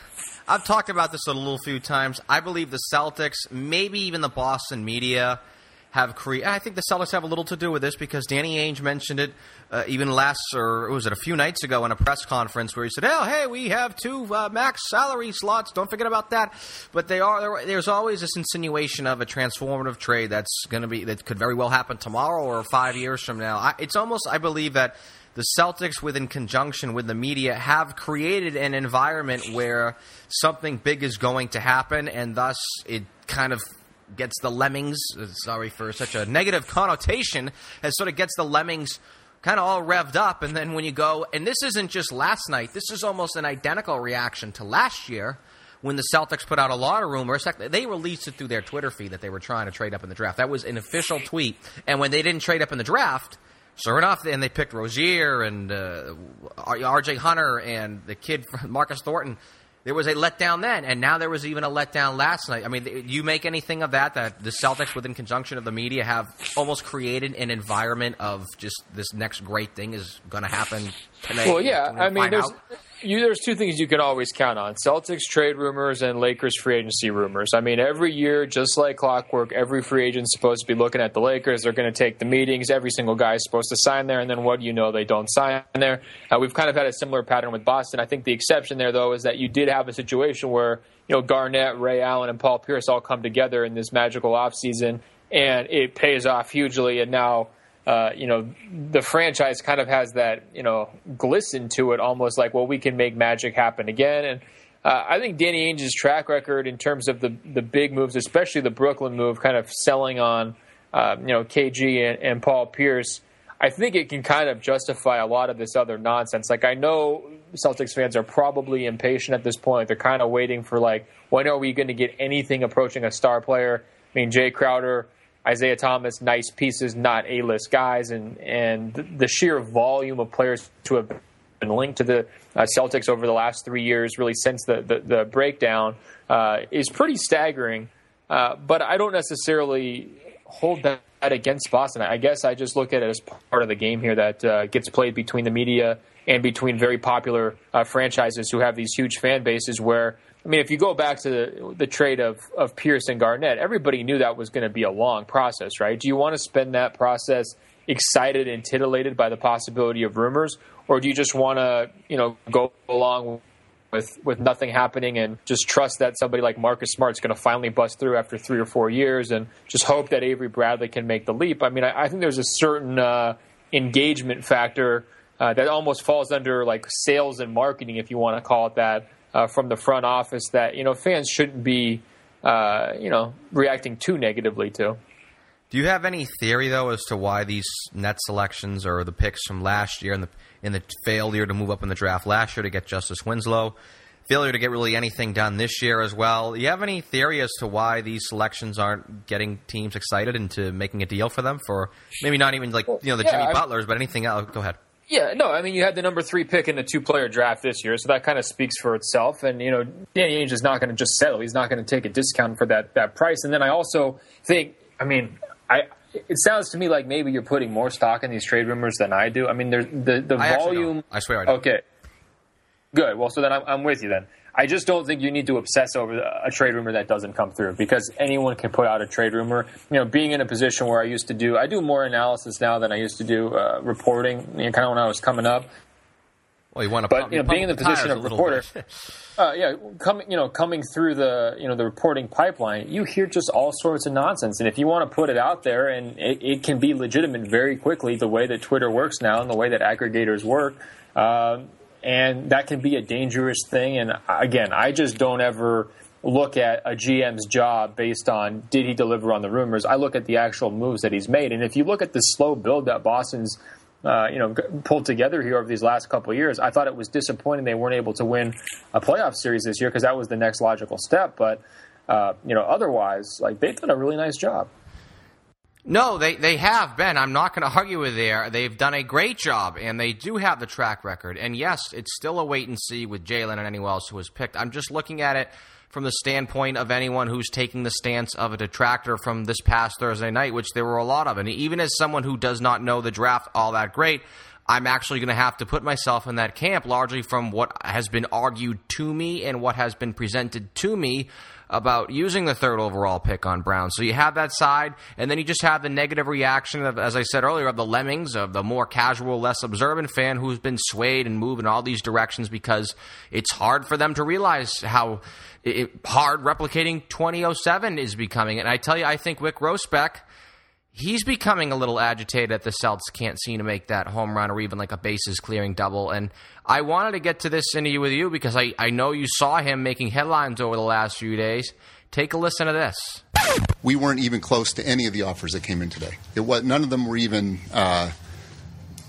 I've talked about this a little few times. I believe the Celtics, maybe even the Boston media, have created. I think the Celtics have a little to do with this because Danny Ainge mentioned it uh, even last, or was it a few nights ago in a press conference where he said, "Oh, hey, we have two uh, max salary slots. Don't forget about that." But they are there's always this insinuation of a transformative trade that's going to be that could very well happen tomorrow or five years from now. I, it's almost I believe that the Celtics, within conjunction with the media, have created an environment where something big is going to happen, and thus it kind of gets the lemmings. uh, Sorry for such a negative connotation. As sort of gets the lemmings kind of all revved up, and then when you go, and this isn't just last night. This is almost an identical reaction to last year when the Celtics put out a lot of rumors. They released it through their Twitter feed that they were trying to trade up in the draft. That was an official tweet, and when they didn't trade up in the draft. Sure enough, and they picked Rozier and uh, R.J. Hunter and the kid Marcus Thornton. There was a letdown then, and now there was even a letdown last night. I mean, you make anything of that? That the Celtics, within conjunction of the media, have almost created an environment of just this next great thing is going to happen tonight. Well, yeah, I mean, there's out? You, there's two things you can always count on: Celtics trade rumors and Lakers free agency rumors. I mean, every year, just like clockwork, every free agent's supposed to be looking at the Lakers. They're going to take the meetings. Every single guy is supposed to sign there, and then what do you know? They don't sign there. Uh, we've kind of had a similar pattern with Boston. I think the exception there, though, is that you did have a situation where you know Garnett, Ray Allen, and Paul Pierce all come together in this magical offseason, and it pays off hugely. And now uh, you know, the franchise kind of has that, you know, glisten to it, almost like, well, we can make magic happen again. And uh, I think Danny Ainge's track record in terms of the the big moves, especially the Brooklyn move, kind of selling on, uh, you know, KG and, and Paul Pierce. I think it can kind of justify a lot of this other nonsense. Like I know Celtics fans are probably impatient at this point. They're kind of waiting for like, when are we going to get anything approaching a star player? I mean, Jae Crowder Isaiah Thomas, nice pieces, not A-list guys, and and the sheer volume of players to have been linked to the uh, Celtics over the last three years, really since the the, the breakdown, uh, is pretty staggering. Uh, but I don't necessarily hold that against Boston. I guess I just look at it as part of the game here that uh, gets played between the media and between very popular uh, franchises who have these huge fan bases where I mean, if you go back to the, the trade of, of Pierce and Garnett, everybody knew that was going to be a long process, right? Do you want to spend that process excited and titillated by the possibility of rumors, or do you just want to, you know, go along with with nothing happening and just trust that somebody like Marcus Smart's going to finally bust through after three or four years, and just hope that Avery Bradley can make the leap? I mean, I, I think there's a certain uh, engagement factor uh, that almost falls under like sales and marketing, if you want to call it that uh, from the front office that you know fans shouldn't be uh, you know reacting too negatively to. Do you have any theory though as to why these net selections or the picks from last year and the in the failure to move up in the draft last year to get Justice Winslow, failure to get really anything done this year as well? Do you have any theory as to why these selections aren't getting teams excited into making a deal for them for maybe not even like you know the Yeah, Jimmy I- Butlers, but anything else? Go ahead. Yeah, no, I mean you had the number three pick in the two-player draft this year, so that kind of speaks for itself. And you know, Danny Ainge is not going to just settle; he's not going to take a discount for that that price. And then I also think, I mean, I it sounds to me like maybe you're putting more stock in these trade rumors than I do. I mean, there's the the I volume. I swear I do. Okay, good. Well, so then I'm, I'm with you then. I just don't think you need to obsess over a trade rumor that doesn't come through because anyone can put out a trade rumor. You know, being in a position where I used to do, I do more analysis now than I used to do uh, reporting. You know, kind of when I was coming up. Well, you want to, but pump, you know, being in the position of reporter, [LAUGHS] uh, yeah, coming you know coming through the you know the reporting pipeline, you hear just all sorts of nonsense, and if you want to put it out there, and it, it can be legitimate very quickly, the way that Twitter works now and the way that aggregators work. Uh, and that can be a dangerous thing. And again, I just don't ever look at a GM's job based on did he deliver on the rumors. I look at the actual moves that he's made. And if you look at the slow build that Boston's uh, you know pulled together here over these last couple years, I thought it was disappointing they weren't able to win a playoff series this year because that was the next logical step. But uh, you know, otherwise, like they've done a really nice job. No, they, they have been. I'm not going [LAUGHS] to argue with there. They've done a great job, and they do have the track record. And yes, it's still a wait and see with Jaylen and anyone else who was picked. I'm just looking at it from the standpoint of anyone who's taking the stance of a detractor from this past Thursday night, which there were a lot of. And even as someone who does not know the draft all that great, I'm actually going to have to put myself in that camp largely from what has been argued to me and what has been presented to me about using the third overall pick on Brown. So you have that side, and then you just have the negative reaction of, as I said earlier, of the lemmings, of the more casual, less observant fan who's been swayed and moved in all these directions because it's hard for them to realize how it, hard replicating 2007 is becoming. And I tell you, I think Wyc Grousbeck – he's becoming a little agitated that the Celts can't seem to make that home run or even like a bases clearing double. And I wanted to get to this interview with you because I, I know you saw him making headlines over the last few days. Take a listen to this. We weren't even close to any of the offers that came in today. It was none of them were even uh,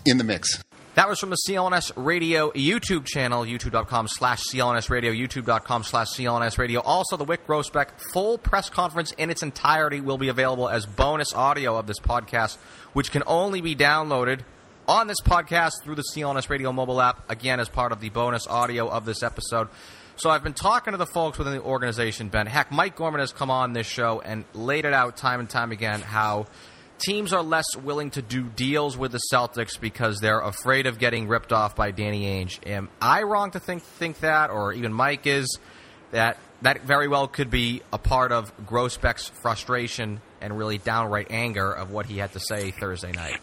in the mix. That was from the CLNS Radio YouTube channel, youtube.com slash CLNS Radio, youtube.com slash CLNS Radio. Also, the Wyc Grousbeck full press conference in its entirety will be available as bonus audio of this podcast, which can only be downloaded on this podcast through the CLNS Radio mobile app, again, as part of the bonus audio of this episode. So I've been talking to the folks within the organization, Ben. Heck, Mike Gorman has come on this show and laid it out time and time again how – teams are less willing to do deals with the Celtics because they're afraid of getting ripped off by Danny Ainge. Am I wrong to think think that, or even Mike is that that very well could be a part of Grousbeck's frustration and really downright anger of what he had to say Thursday night?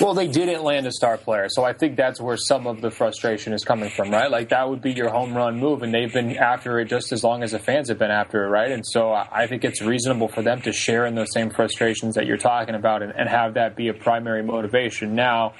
Well, they didn't land a star player, so I think that's where some of the frustration is coming from, right? Like that would be your home run move, and they've been after it just as long as the fans have been after it, right? And so I think it's reasonable for them to share in those same frustrations that you're talking about, and, and have that be a primary motivation. Now,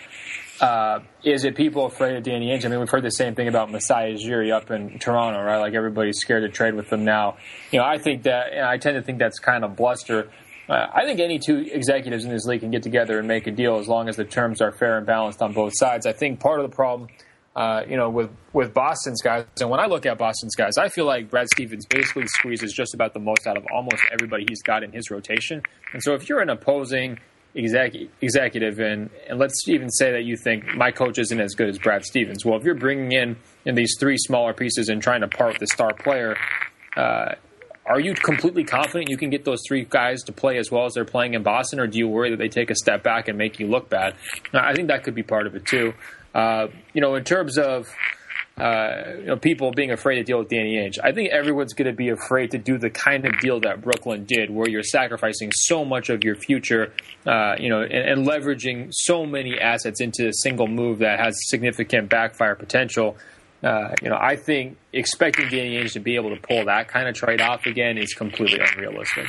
uh, is it people afraid of Danny Ainge? I mean, we've heard the same thing about Masai Ujiri up in Toronto, right? Like everybody's scared to trade with them now. You know, I think that know, I tend to think that's kind of bluster. Uh, I think any two executives in this league can get together and make a deal as long as the terms are fair and balanced on both sides. I think part of the problem, uh, you know, with with Boston's guys, and when I look at Boston's guys, I feel like Brad Stevens basically squeezes just about the most out of almost everybody he's got in his rotation. And so, if you're an opposing exec- executive, and and let's even say that you think my coach isn't as good as Brad Stevens, well, if you're bringing in in these three smaller pieces and trying to part the star player. Uh, are you completely confident you can get those three guys to play as well as they're playing in Boston, or do you worry that they take a step back and make you look bad? I think that could be part of it too. Uh, you know, in terms of uh, you know people being afraid to deal with Danny Ainge, I think everyone's going to be afraid to do the kind of deal that Brooklyn did, where you're sacrificing so much of your future, uh, you know, and, and leveraging so many assets into a single move that has significant backfire potential. Uh, you know, I think expecting Danny Ainge to be able to pull that kind of trade off again is completely unrealistic.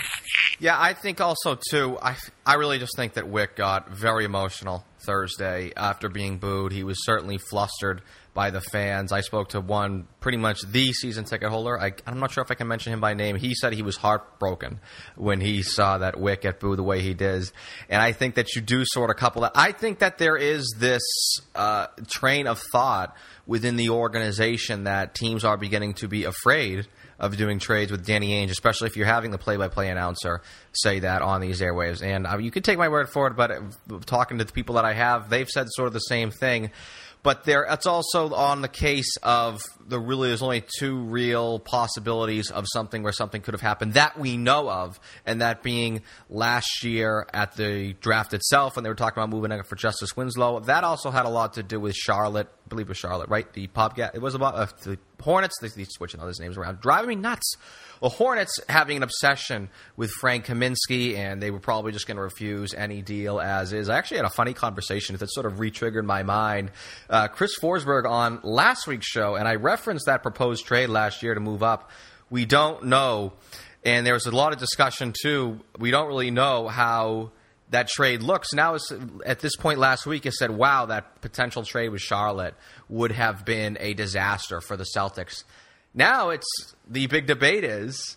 Yeah, I think also too. I I really just think that Wyc got very emotional Thursday after being booed. He was certainly flustered by the fans. I spoke to one, pretty much the season ticket holder. I, am not sure if I can mention him by name. He said he was heartbroken when he saw that Wyc get booed the way he did. And I think that you do sort of couple that. I think that there is this uh, train of thought within the organization that teams are beginning to be afraid of doing trades with Danny Ainge, especially if you're having the play-by-play announcer say that on these airwaves. And uh, you can take my word for it, but uh, talking to the people that I have, they've said sort of the same thing. But there, it's also on the case of there really is only two real possibilities of something where something could have happened that we know of, and that being last year at the draft itself when they were talking about moving for Justice Winslow. That also had a lot to do with Charlotte. I believe it was Charlotte, right? The pop it was about uh, the Hornets. They, they switching all these names around, driving me nuts. The Hornets having an obsession with Frank Kaminsky, and they were probably just going to refuse any deal as is. I actually had a funny conversation that sort of re-triggered my mind. Uh, Chris Forsberg on last week's show, and I referenced that proposed trade last year to move up. We don't know, and there was a lot of discussion too. We don't really know how that trade looks. Now, at this point last week, it said, wow, that potential trade with Charlotte would have been a disaster for the Celtics. Now it's the big debate is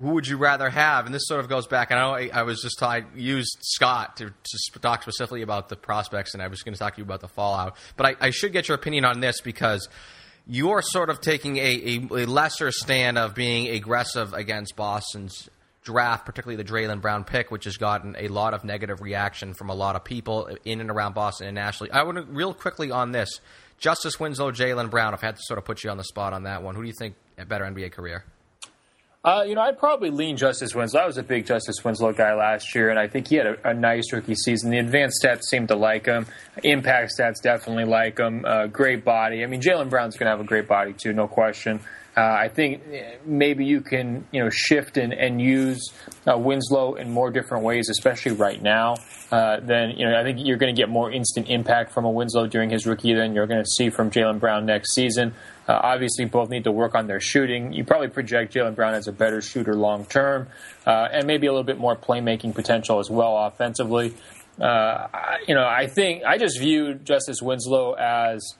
who would you rather have? And this sort of goes back. And I, I, was just I used Scott to, to, talk specifically about the prospects, and I was going to talk to you about the fallout. But I, I should get your opinion on this because you're sort of taking a, a, a, lesser stand of being aggressive against Boston's draft, particularly the Jaylen Brown pick, which has gotten a lot of negative reaction from a lot of people in and around Boston and nationally. I want to real quickly on this. Justice Winslow, Jaylen Brown. If I had to sort of put you on the spot on that one, who do you think a better NBA career? Uh, you know, I'd probably lean Justice Winslow. I was a big Justice Winslow guy last year, and I think he had a, a nice rookie season. The advanced stats seem to like him. Impact stats definitely like him. Uh, great body. I mean, Jaylen Brown's going to have a great body too, no question. Uh, I think maybe you can you know shift and, and use uh, Winslow in more different ways, especially right now. Uh, then you know I think you're going to get more instant impact from a Winslow during his rookie than you're going to see from Jaylen Brown next season. Uh, obviously, both need to work on their shooting. You probably project Jaylen Brown as a better shooter long term, uh, and maybe a little bit more playmaking potential as well offensively. Uh, you know, I think I just view Justice Winslow as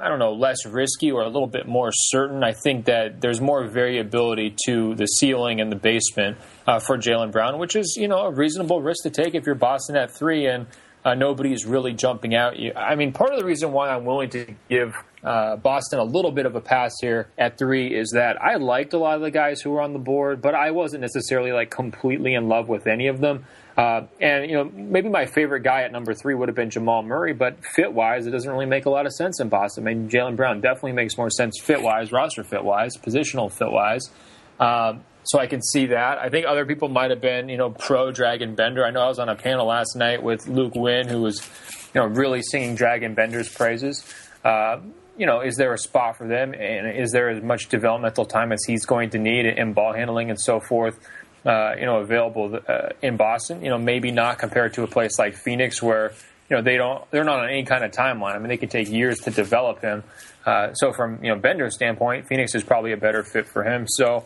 I don't know, less risky or a little bit more certain. I think that there's more variability to the ceiling and the basement uh, for Jaylen Brown, which is, you know, a reasonable risk to take if you're Boston at three and uh, nobody's really jumping out. You. I mean, part of the reason why I'm willing to give uh, Boston a little bit of a pass here at three is that I liked a lot of the guys who were on the board, but I wasn't necessarily like completely in love with any of them. Uh, and you know, maybe my favorite guy at number three would have been Jamal Murray, but fit wise, it doesn't really make a lot of sense in Boston. I mean, Jaylen Brown definitely makes more sense fit wise, roster fit wise, positional fit wise. Um, so I can see that. I think other people might have been, you know, pro Dragan Bender. I know I was on a panel last night with Luke Winn, who was, you know, really singing Dragan Bender's praises. Uh, you know, is there a spot for them, and is there as much developmental time as he's going to need in ball handling and so forth? Uh, you know, available uh, in Boston. You know, maybe not compared to a place like Phoenix where you know they don't they're not on any kind of timeline. I mean, they could take years to develop him. Uh, so from you know Bender's standpoint, Phoenix is probably a better fit for him. So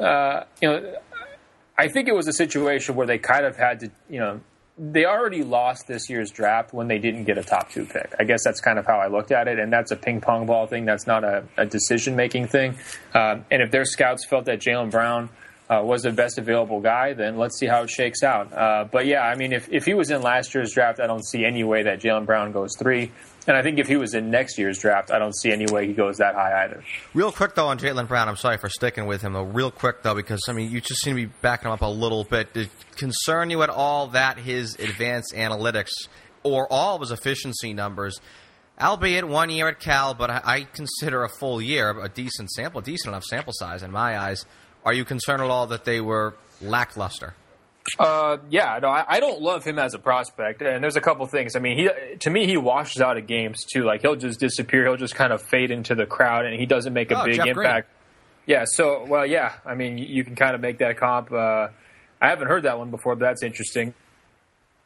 uh, you know, I think it was a situation where they kind of had to you know. They already lost this year's draft when they didn't get a top two pick. I guess that's kind of how I looked at it, and that's a ping pong ball thing. That's not a, a decision making thing. Um, and if their scouts felt that Jaylen Brown uh, was the best available guy, then let's see how it shakes out. Uh, but yeah, I mean, if, if he was in last year's draft, I don't see any way that Jaylen Brown goes three. And I think if he was in next year's draft, I don't see any way he goes that high either. Real quick though on Jaylen Brown, I'm sorry for sticking with him though. Real quick though, because I mean you just seem to be backing him up a little bit. Did concern you at all that his advanced analytics or all of his efficiency numbers, albeit one year at Cal, but I, I consider a full year a decent sample, decent enough sample size in my eyes are you concerned at all that they were lackluster? Uh, yeah, no, I, I, don't love him as a prospect, and there's a couple things. I mean, he to me he washes out of games too. Like he'll just disappear, he'll just kind of fade into the crowd, and he doesn't make a oh, big Jeff impact. Green. Yeah, so well, yeah. I mean, you can kind of make that comp. Uh, I haven't heard that one before, but that's interesting.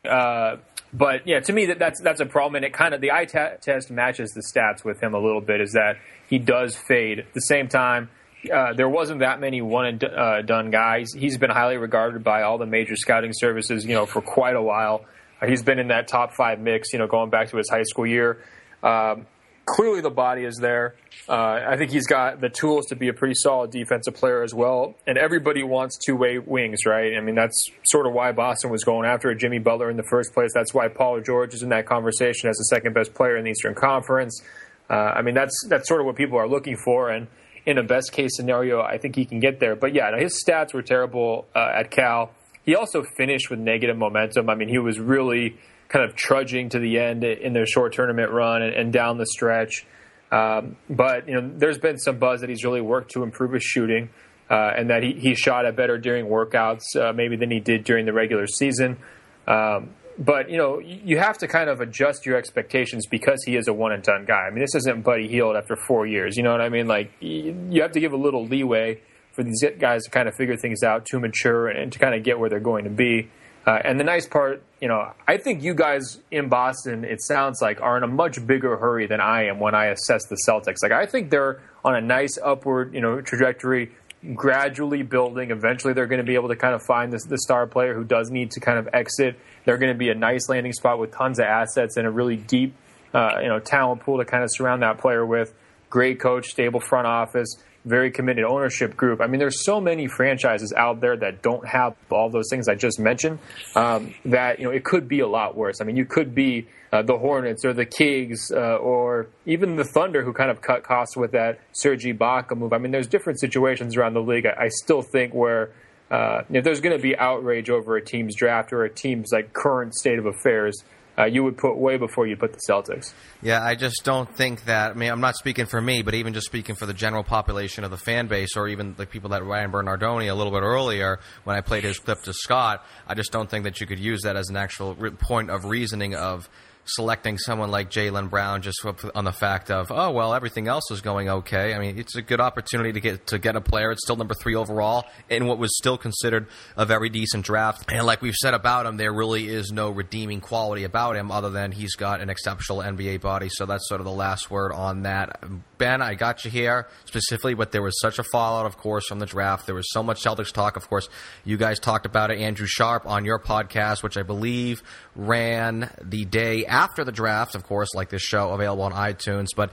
Uh, but yeah, to me that, that's that's a problem, and it kind of the eye t- test matches the stats with him a little bit. Is that he does fade at the same time uh, there wasn't that many one and uh, done guys. He's been highly regarded by all the major scouting services, you know, for quite a while. Uh, he's been in that top five mix, you know, going back to his high school year. Um, clearly, the body is there. Uh, I think he's got the tools to be a pretty solid defensive player as well. And everybody wants two way wings, right? I mean, that's sort of why Boston was going after Jimmy Butler in the first place. That's why Paul George is in that conversation as the second best player in the Eastern Conference. Uh, I mean, that's that's sort of what people are looking for, and in a best case scenario, I think he can get there. But yeah, his stats were terrible uh, at Cal. He also finished with negative momentum. I mean, he was really kind of trudging to the end in their short tournament run and, and down the stretch. Um, but you know, there's been some buzz that he's really worked to improve his shooting, uh, and that he, he shot it better during workouts, uh, maybe than he did during the regular season. Um, but you know, you have to kind of adjust your expectations because he is a one and done guy. I mean, this isn't Buddy Hield after four years. You know what I mean? Like you have to give a little leeway for these guys to kind of figure things out, to mature, and to kind of get where they're going to be. Uh, and the nice part, you know, I think you guys in Boston, it sounds like, are in a much bigger hurry than I am when I assess the Celtics. Like, I think they're on a nice upward, you know, trajectory, gradually building. Eventually, they're going to be able to kind of find the star player who does need to kind of exit. They're going to be a nice landing spot with tons of assets and a really deep, uh, you know, talent pool to kind of surround that player with. Great coach, stable front office very committed ownership group. I mean, there's so many franchises out there that don't have all those things I just mentioned. Um, that you know, it could be a lot worse. I mean, you could be uh, the Hornets or the Kings uh, or even the Thunder, who kind of cut costs with that Serge Ibaka move. I mean, there's different situations around the league. I, I still think where uh, if there's going to be outrage over a team's draft or a team's like current state of affairs, uh, you would put way before you put the Celtics. Yeah, I just don't think that. I mean, I'm not speaking for me, but even just speaking for the general population of the fan base, or even the people that Ryan Bernardoni a little bit earlier when I played his clip to Scott, I just don't think that you could use that as an actual point of reasoning of selecting someone like Jaylen Brown just on the fact of oh well everything else is going okay. I mean it's a good opportunity to get to get a player. It's still number three overall in what was still considered a very decent draft. And like we've said about him, there really is no redeeming quality about him other than he's got an exceptional NBA body. So that's sort of the last word on that. Ben, I got you here specifically, but there was such a fallout, of course, from the draft. There was so much Celtics talk. Of course, you guys talked about it, Andrew Sharp, on your podcast, which I believe ran the day after the draft, of course, like this show available on iTunes. But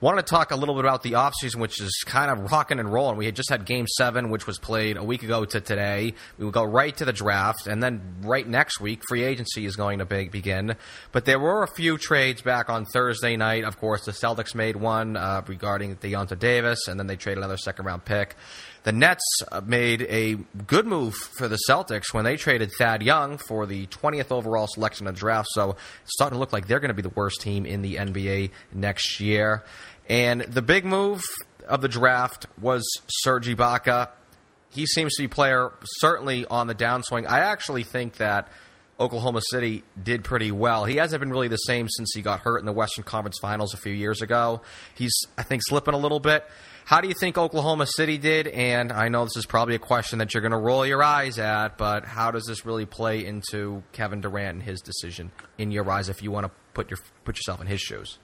wanted to talk a little bit about the offseason, which is kind of rocking and rolling. We had just had game seven, which was played a week ago to today. We will go right to the draft, and then right next week, free agency is going to be- begin. But there were a few trades back on Thursday night. Of course, the Celtics made one uh, regarding Deyonta Davis, and then they traded another second round pick. The Nets made a good move for the Celtics when they traded Thad Young for the 20th overall selection of the draft. So it's starting to look like they're going to be the worst team in the NBA next year. And the big move of the draft was Serge Ibaka. He seems to be player certainly on the downswing. I actually think that Oklahoma City did pretty well. He hasn't been really the same since he got hurt in the Western Conference Finals a few years ago. He's, I think, slipping a little bit. How do you think Oklahoma City did? And I know this is probably a question that you're going to roll your eyes at, but how does this really play into Kevin Durant and his decision in your eyes if you want to put your put yourself in his shoes?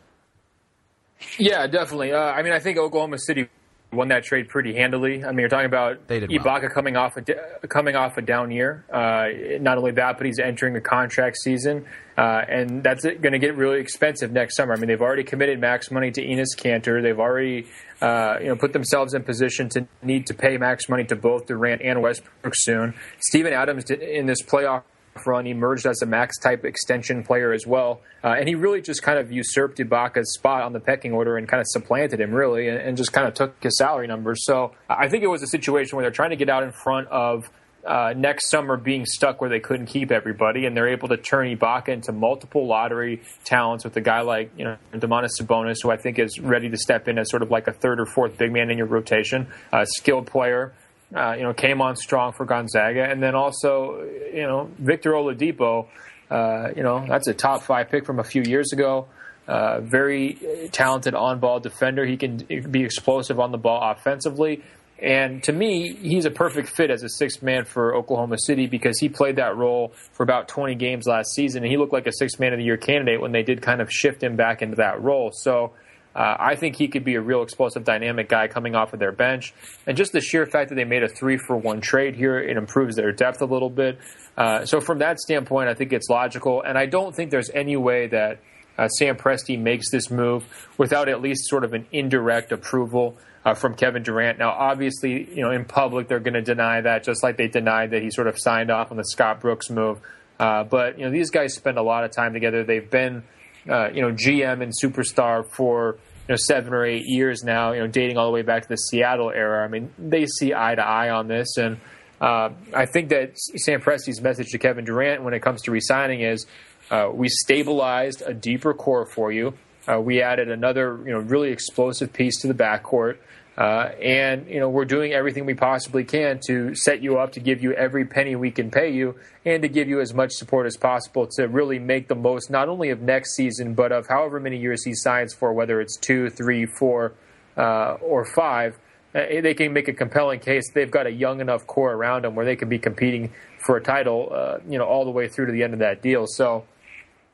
Yeah, definitely. Uh, I mean, I think Oklahoma City won that trade pretty handily. I mean, you're talking about Ibaka well. coming off a coming off a down year. Uh, not only that, but he's entering a contract season, uh, and that's going to get really expensive next summer. I mean, they've already committed max money to Enes Kanter. They've already uh, you know put themselves in position to need to pay max money to both Durant and Westbrook soon. Steven Adams in this playoff run emerged as a max type extension player as well. Uh, and he really just kind of usurped Ibaka's spot on the pecking order and kind of supplanted him, really, and, and just kind of took his salary numbers. So I think it was a situation where they're trying to get out in front of uh, next summer being stuck where they couldn't keep everybody, and they're able to turn Ibaka into multiple lottery talents with a guy like you know Domantas Sabonis, who I think is ready to step in as sort of like a third or fourth big man in your rotation, a skilled player uh, you know, came on strong for Gonzaga, and then also, you know, Victor Oladipo. Uh, you know, that's a top five pick from a few years ago. Uh, very talented on-ball defender. He can be explosive on the ball offensively. And to me, he's a perfect fit as a sixth man for Oklahoma City because he played that role for about 20 games last season, and he looked like a sixth man of the year candidate when they did kind of shift him back into that role. So uh, I think he could be a real explosive, dynamic guy coming off of their bench. And just the sheer fact that they made a three for one trade here, it improves their depth a little bit. Uh, so from that standpoint, I think it's logical. And I don't think there's any way that uh, Sam Presti makes this move without at least sort of an indirect approval uh, from Kevin Durant. Now, obviously, you know, in public they're going to deny that, just like they denied that he sort of signed off on the Scott Brooks move. Uh, but you know, these guys spend a lot of time together. They've been uh, you know GM and superstar for you know seven or eight years now. You know, dating all the way back to the Seattle era. I mean, they see eye to eye on this, and uh, I think that Sam Presti's message to Kevin Durant when it comes to resigning is, uh, we stabilized a deeper core for you. Uh, we added another, you know, really explosive piece to the backcourt. Uh, and you know we're doing everything we possibly can to set you up to give you every penny we can pay you, and to give you as much support as possible to really make the most not only of next season but of however many years he signs for, whether it's two, three, four, uh, or five. Uh, they can make a compelling case. They've got a young enough core around them where they can be competing for a title, uh, you know, all the way through to the end of that deal. So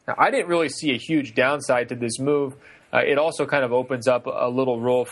I didn't really see a huge downside to this move. Uh, it also kind of opens up a little role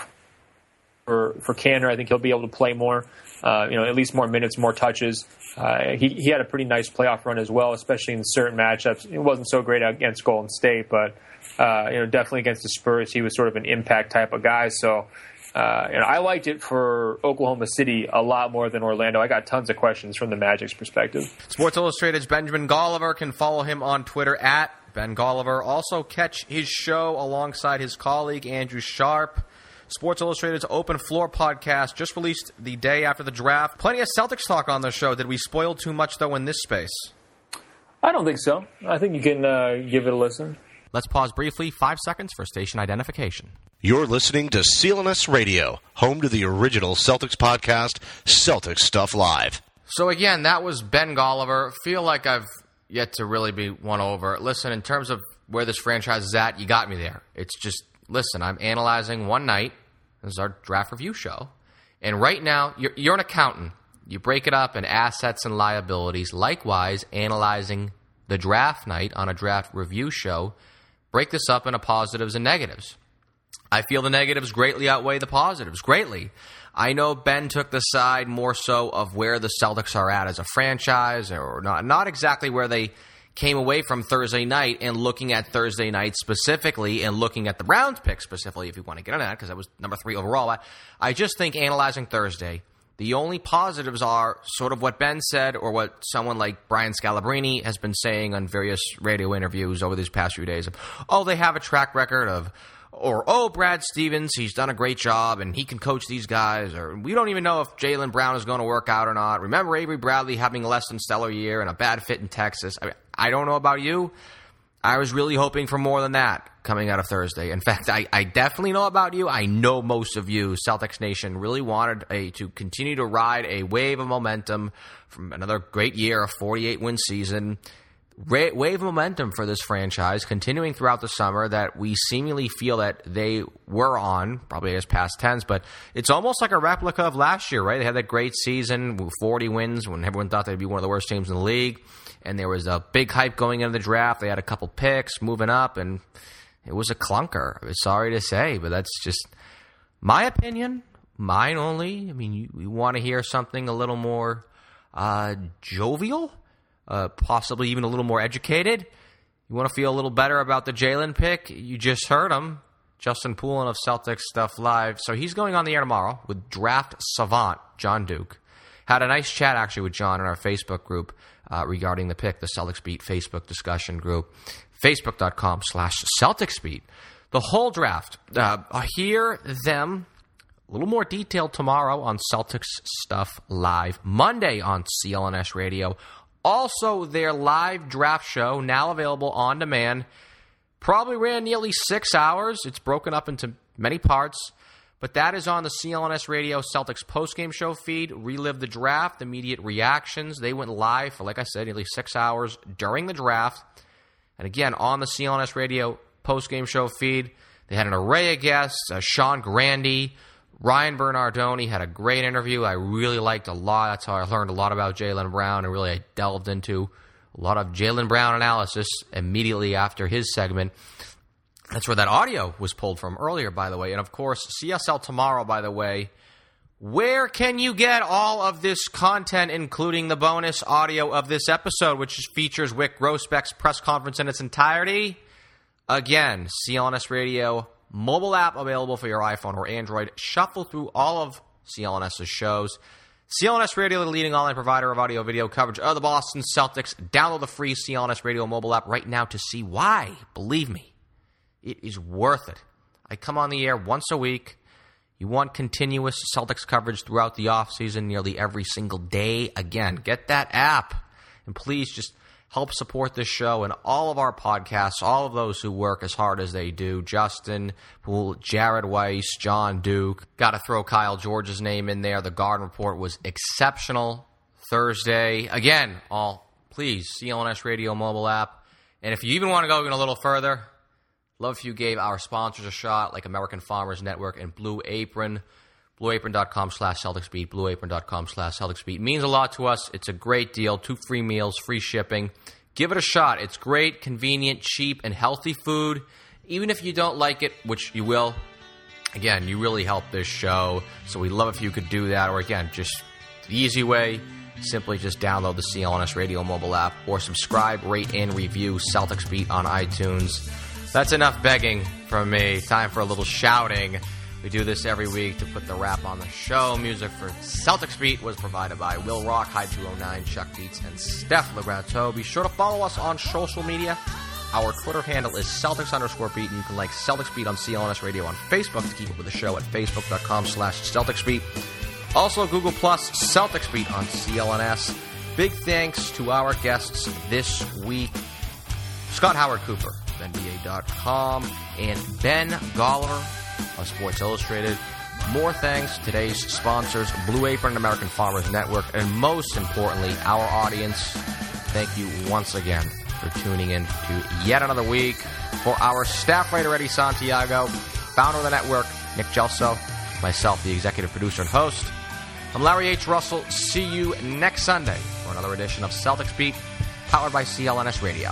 for for Kanter. I think he'll be able to play more, uh, you know, at least more minutes, more touches. Uh, he he had a pretty nice playoff run as well, especially in certain matchups. It wasn't so great against Golden State, but uh, you know, definitely against the Spurs, he was sort of an impact type of guy. So. Uh, and I liked it for Oklahoma City a lot more than Orlando. I got tons of questions from the Magic's perspective. Sports Illustrated's Benjamin Golliver can follow him on Twitter at Ben Golliver. Also, catch his show alongside his colleague Andrew Sharp. Sports Illustrated's Open Floor podcast just released the day after the draft. Plenty of Celtics talk on the show. Did we spoil too much, though, in this space? I don't think so. I think you can uh, give it a listen. Let's pause briefly, five seconds for station identification. You're listening to CLNS Radio, home to the original Celtics podcast, Celtics Stuff Live. So, again, that was Ben Golliver. Feel like I've yet to really be won over. Listen, in terms of where this franchise is at, you got me there. It's just, listen, I'm analyzing one night this is our draft review show. And right now, you're, you're an accountant. You break it up in assets and liabilities. Likewise, analyzing the draft night on a draft review show, break this up into positives and negatives. I feel the negatives greatly outweigh the positives, greatly. I know Ben took the side more so of where the Celtics are at as a franchise, or not, not exactly where they came away from Thursday night and looking at Thursday night specifically and looking at the Browns pick specifically, if you want to get on that, because that was number three overall. I, I just think analyzing Thursday, the only positives are sort of what Ben said or what someone like Brian Scalabrine has been saying on various radio interviews over these past few days. Of, oh, they have a track record of or oh Brad Stevens, he's done a great job and he can coach these guys, or we don't even know if Jaylen Brown is going to work out or not. Remember Avery Bradley having a less than stellar year and a bad fit in Texas. I, mean, I don't know about you. I was really hoping for more than that coming out of Thursday. In [LAUGHS] fact, I, I definitely know about you. I know most of you, Celtics Nation, really wanted a, to continue to ride a wave of momentum from another great year, a 48 win season wave momentum for this franchise continuing throughout the summer that we seemingly feel that they were on, probably as past tense, but it's almost like a replica of last year, right? They had that great season, 40 wins when everyone thought they'd be one of the worst teams in the league, and there was a big hype going into the draft. They had a couple picks moving up, and it was a clunker. Sorry to say, but that's just my opinion, mine only. I mean, you, you want to hear something a little more uh, jovial? uh, possibly even a little more educated. You want to feel a little better about the Jaylen pick? You just heard him, Justin Poulin of Celtics Stuff Live. So he's going on the air tomorrow with draft savant John Duke. Had a nice chat actually with John in our Facebook group uh, regarding the pick, the Celtics Beat Facebook discussion group, facebook.com slash Celtics Beat. The whole draft. Uh, hear them a little more detailed tomorrow on Celtics Stuff Live, Monday on CLNS Radio, also, their live draft show, now available on demand, probably ran nearly six hours. It's broken up into many parts, but that is on the CLNS Radio Celtics postgame show feed. Relive the draft, immediate reactions. They went live for, like I said, nearly six hours during the draft. And again, on the CLNS Radio postgame show feed, they had an array of guests uh, Sean Grandy, Ryan Bernardoni had a great interview. I really liked a lot. That's how I learned a lot about Jaylen Brown and really I delved into a lot of Jaylen Brown analysis immediately after his segment. That's where that audio was pulled from earlier, by the way. And of course, CSL tomorrow, by the way. Where can you get all of this content, including the bonus audio of this episode, which features Wyc Grousbeck's press conference in its entirety? Again, CLNS Radio mobile app available for your iPhone or Android. Shuffle through all of CLNS's shows. CLNS Radio, the leading online provider of audio video coverage of the Boston Celtics. Download the free CLNS Radio mobile app right now to see why. Believe me, it is worth it. I come on the air once a week. You want continuous Celtics coverage throughout the offseason, nearly every single day. Again, get that app. And please just help support this show and all of our podcasts, all of those who work as hard as they do. Justin, Jared Weiss, John Duke. Got to throw Kyle George's name in there. The Garden Report was exceptional Thursday. Again, all please, CLNS Radio mobile app. And if you even want to go even a little further, love if you gave our sponsors a shot, like American Farmers Network and Blue Apron. BlueApron.com slash Celtics Beat, BlueApron.com slash Celtics Beat. Means a lot to us. It's a great deal. Two free meals, free shipping. Give it a shot. It's great, convenient, cheap, and healthy food. Even if you don't like it, which you will, again, you really help this show. So we love if you could do that. Or again, just the easy way, simply just download the CLNS Radio mobile app or subscribe, rate, and review Celtics Beat on iTunes. That's enough begging from me. Time for a little shouting. We do this every week to put the wrap on the show. Music for Celtics Beat was provided by Will Rock, High 209, Chuck Beats, and Steph Legrato. Be sure to follow us on social media. Our Twitter handle is Celtics underscore beat, and you can like Celtics Beat on CLNS Radio on Facebook to keep up with the show at facebook.com slash Celtics Beat. Also, Google Plus Celtics Beat on CLNS. Big thanks to our guests this week Scott Howard Cooper, NBA.com, and Ben Golliver of Sports Illustrated. More thanks to today's sponsors, Blue Apron American Farmers Network, and most importantly, our audience. Thank you once again for tuning in to yet another week. For our staff writer, Eddie Santiago, founder of the network, Nick Gelso, myself, the executive producer and host, I'm Larry H. Russell. See you next Sunday for another edition of Celtics Beat, powered by CLNS Radio.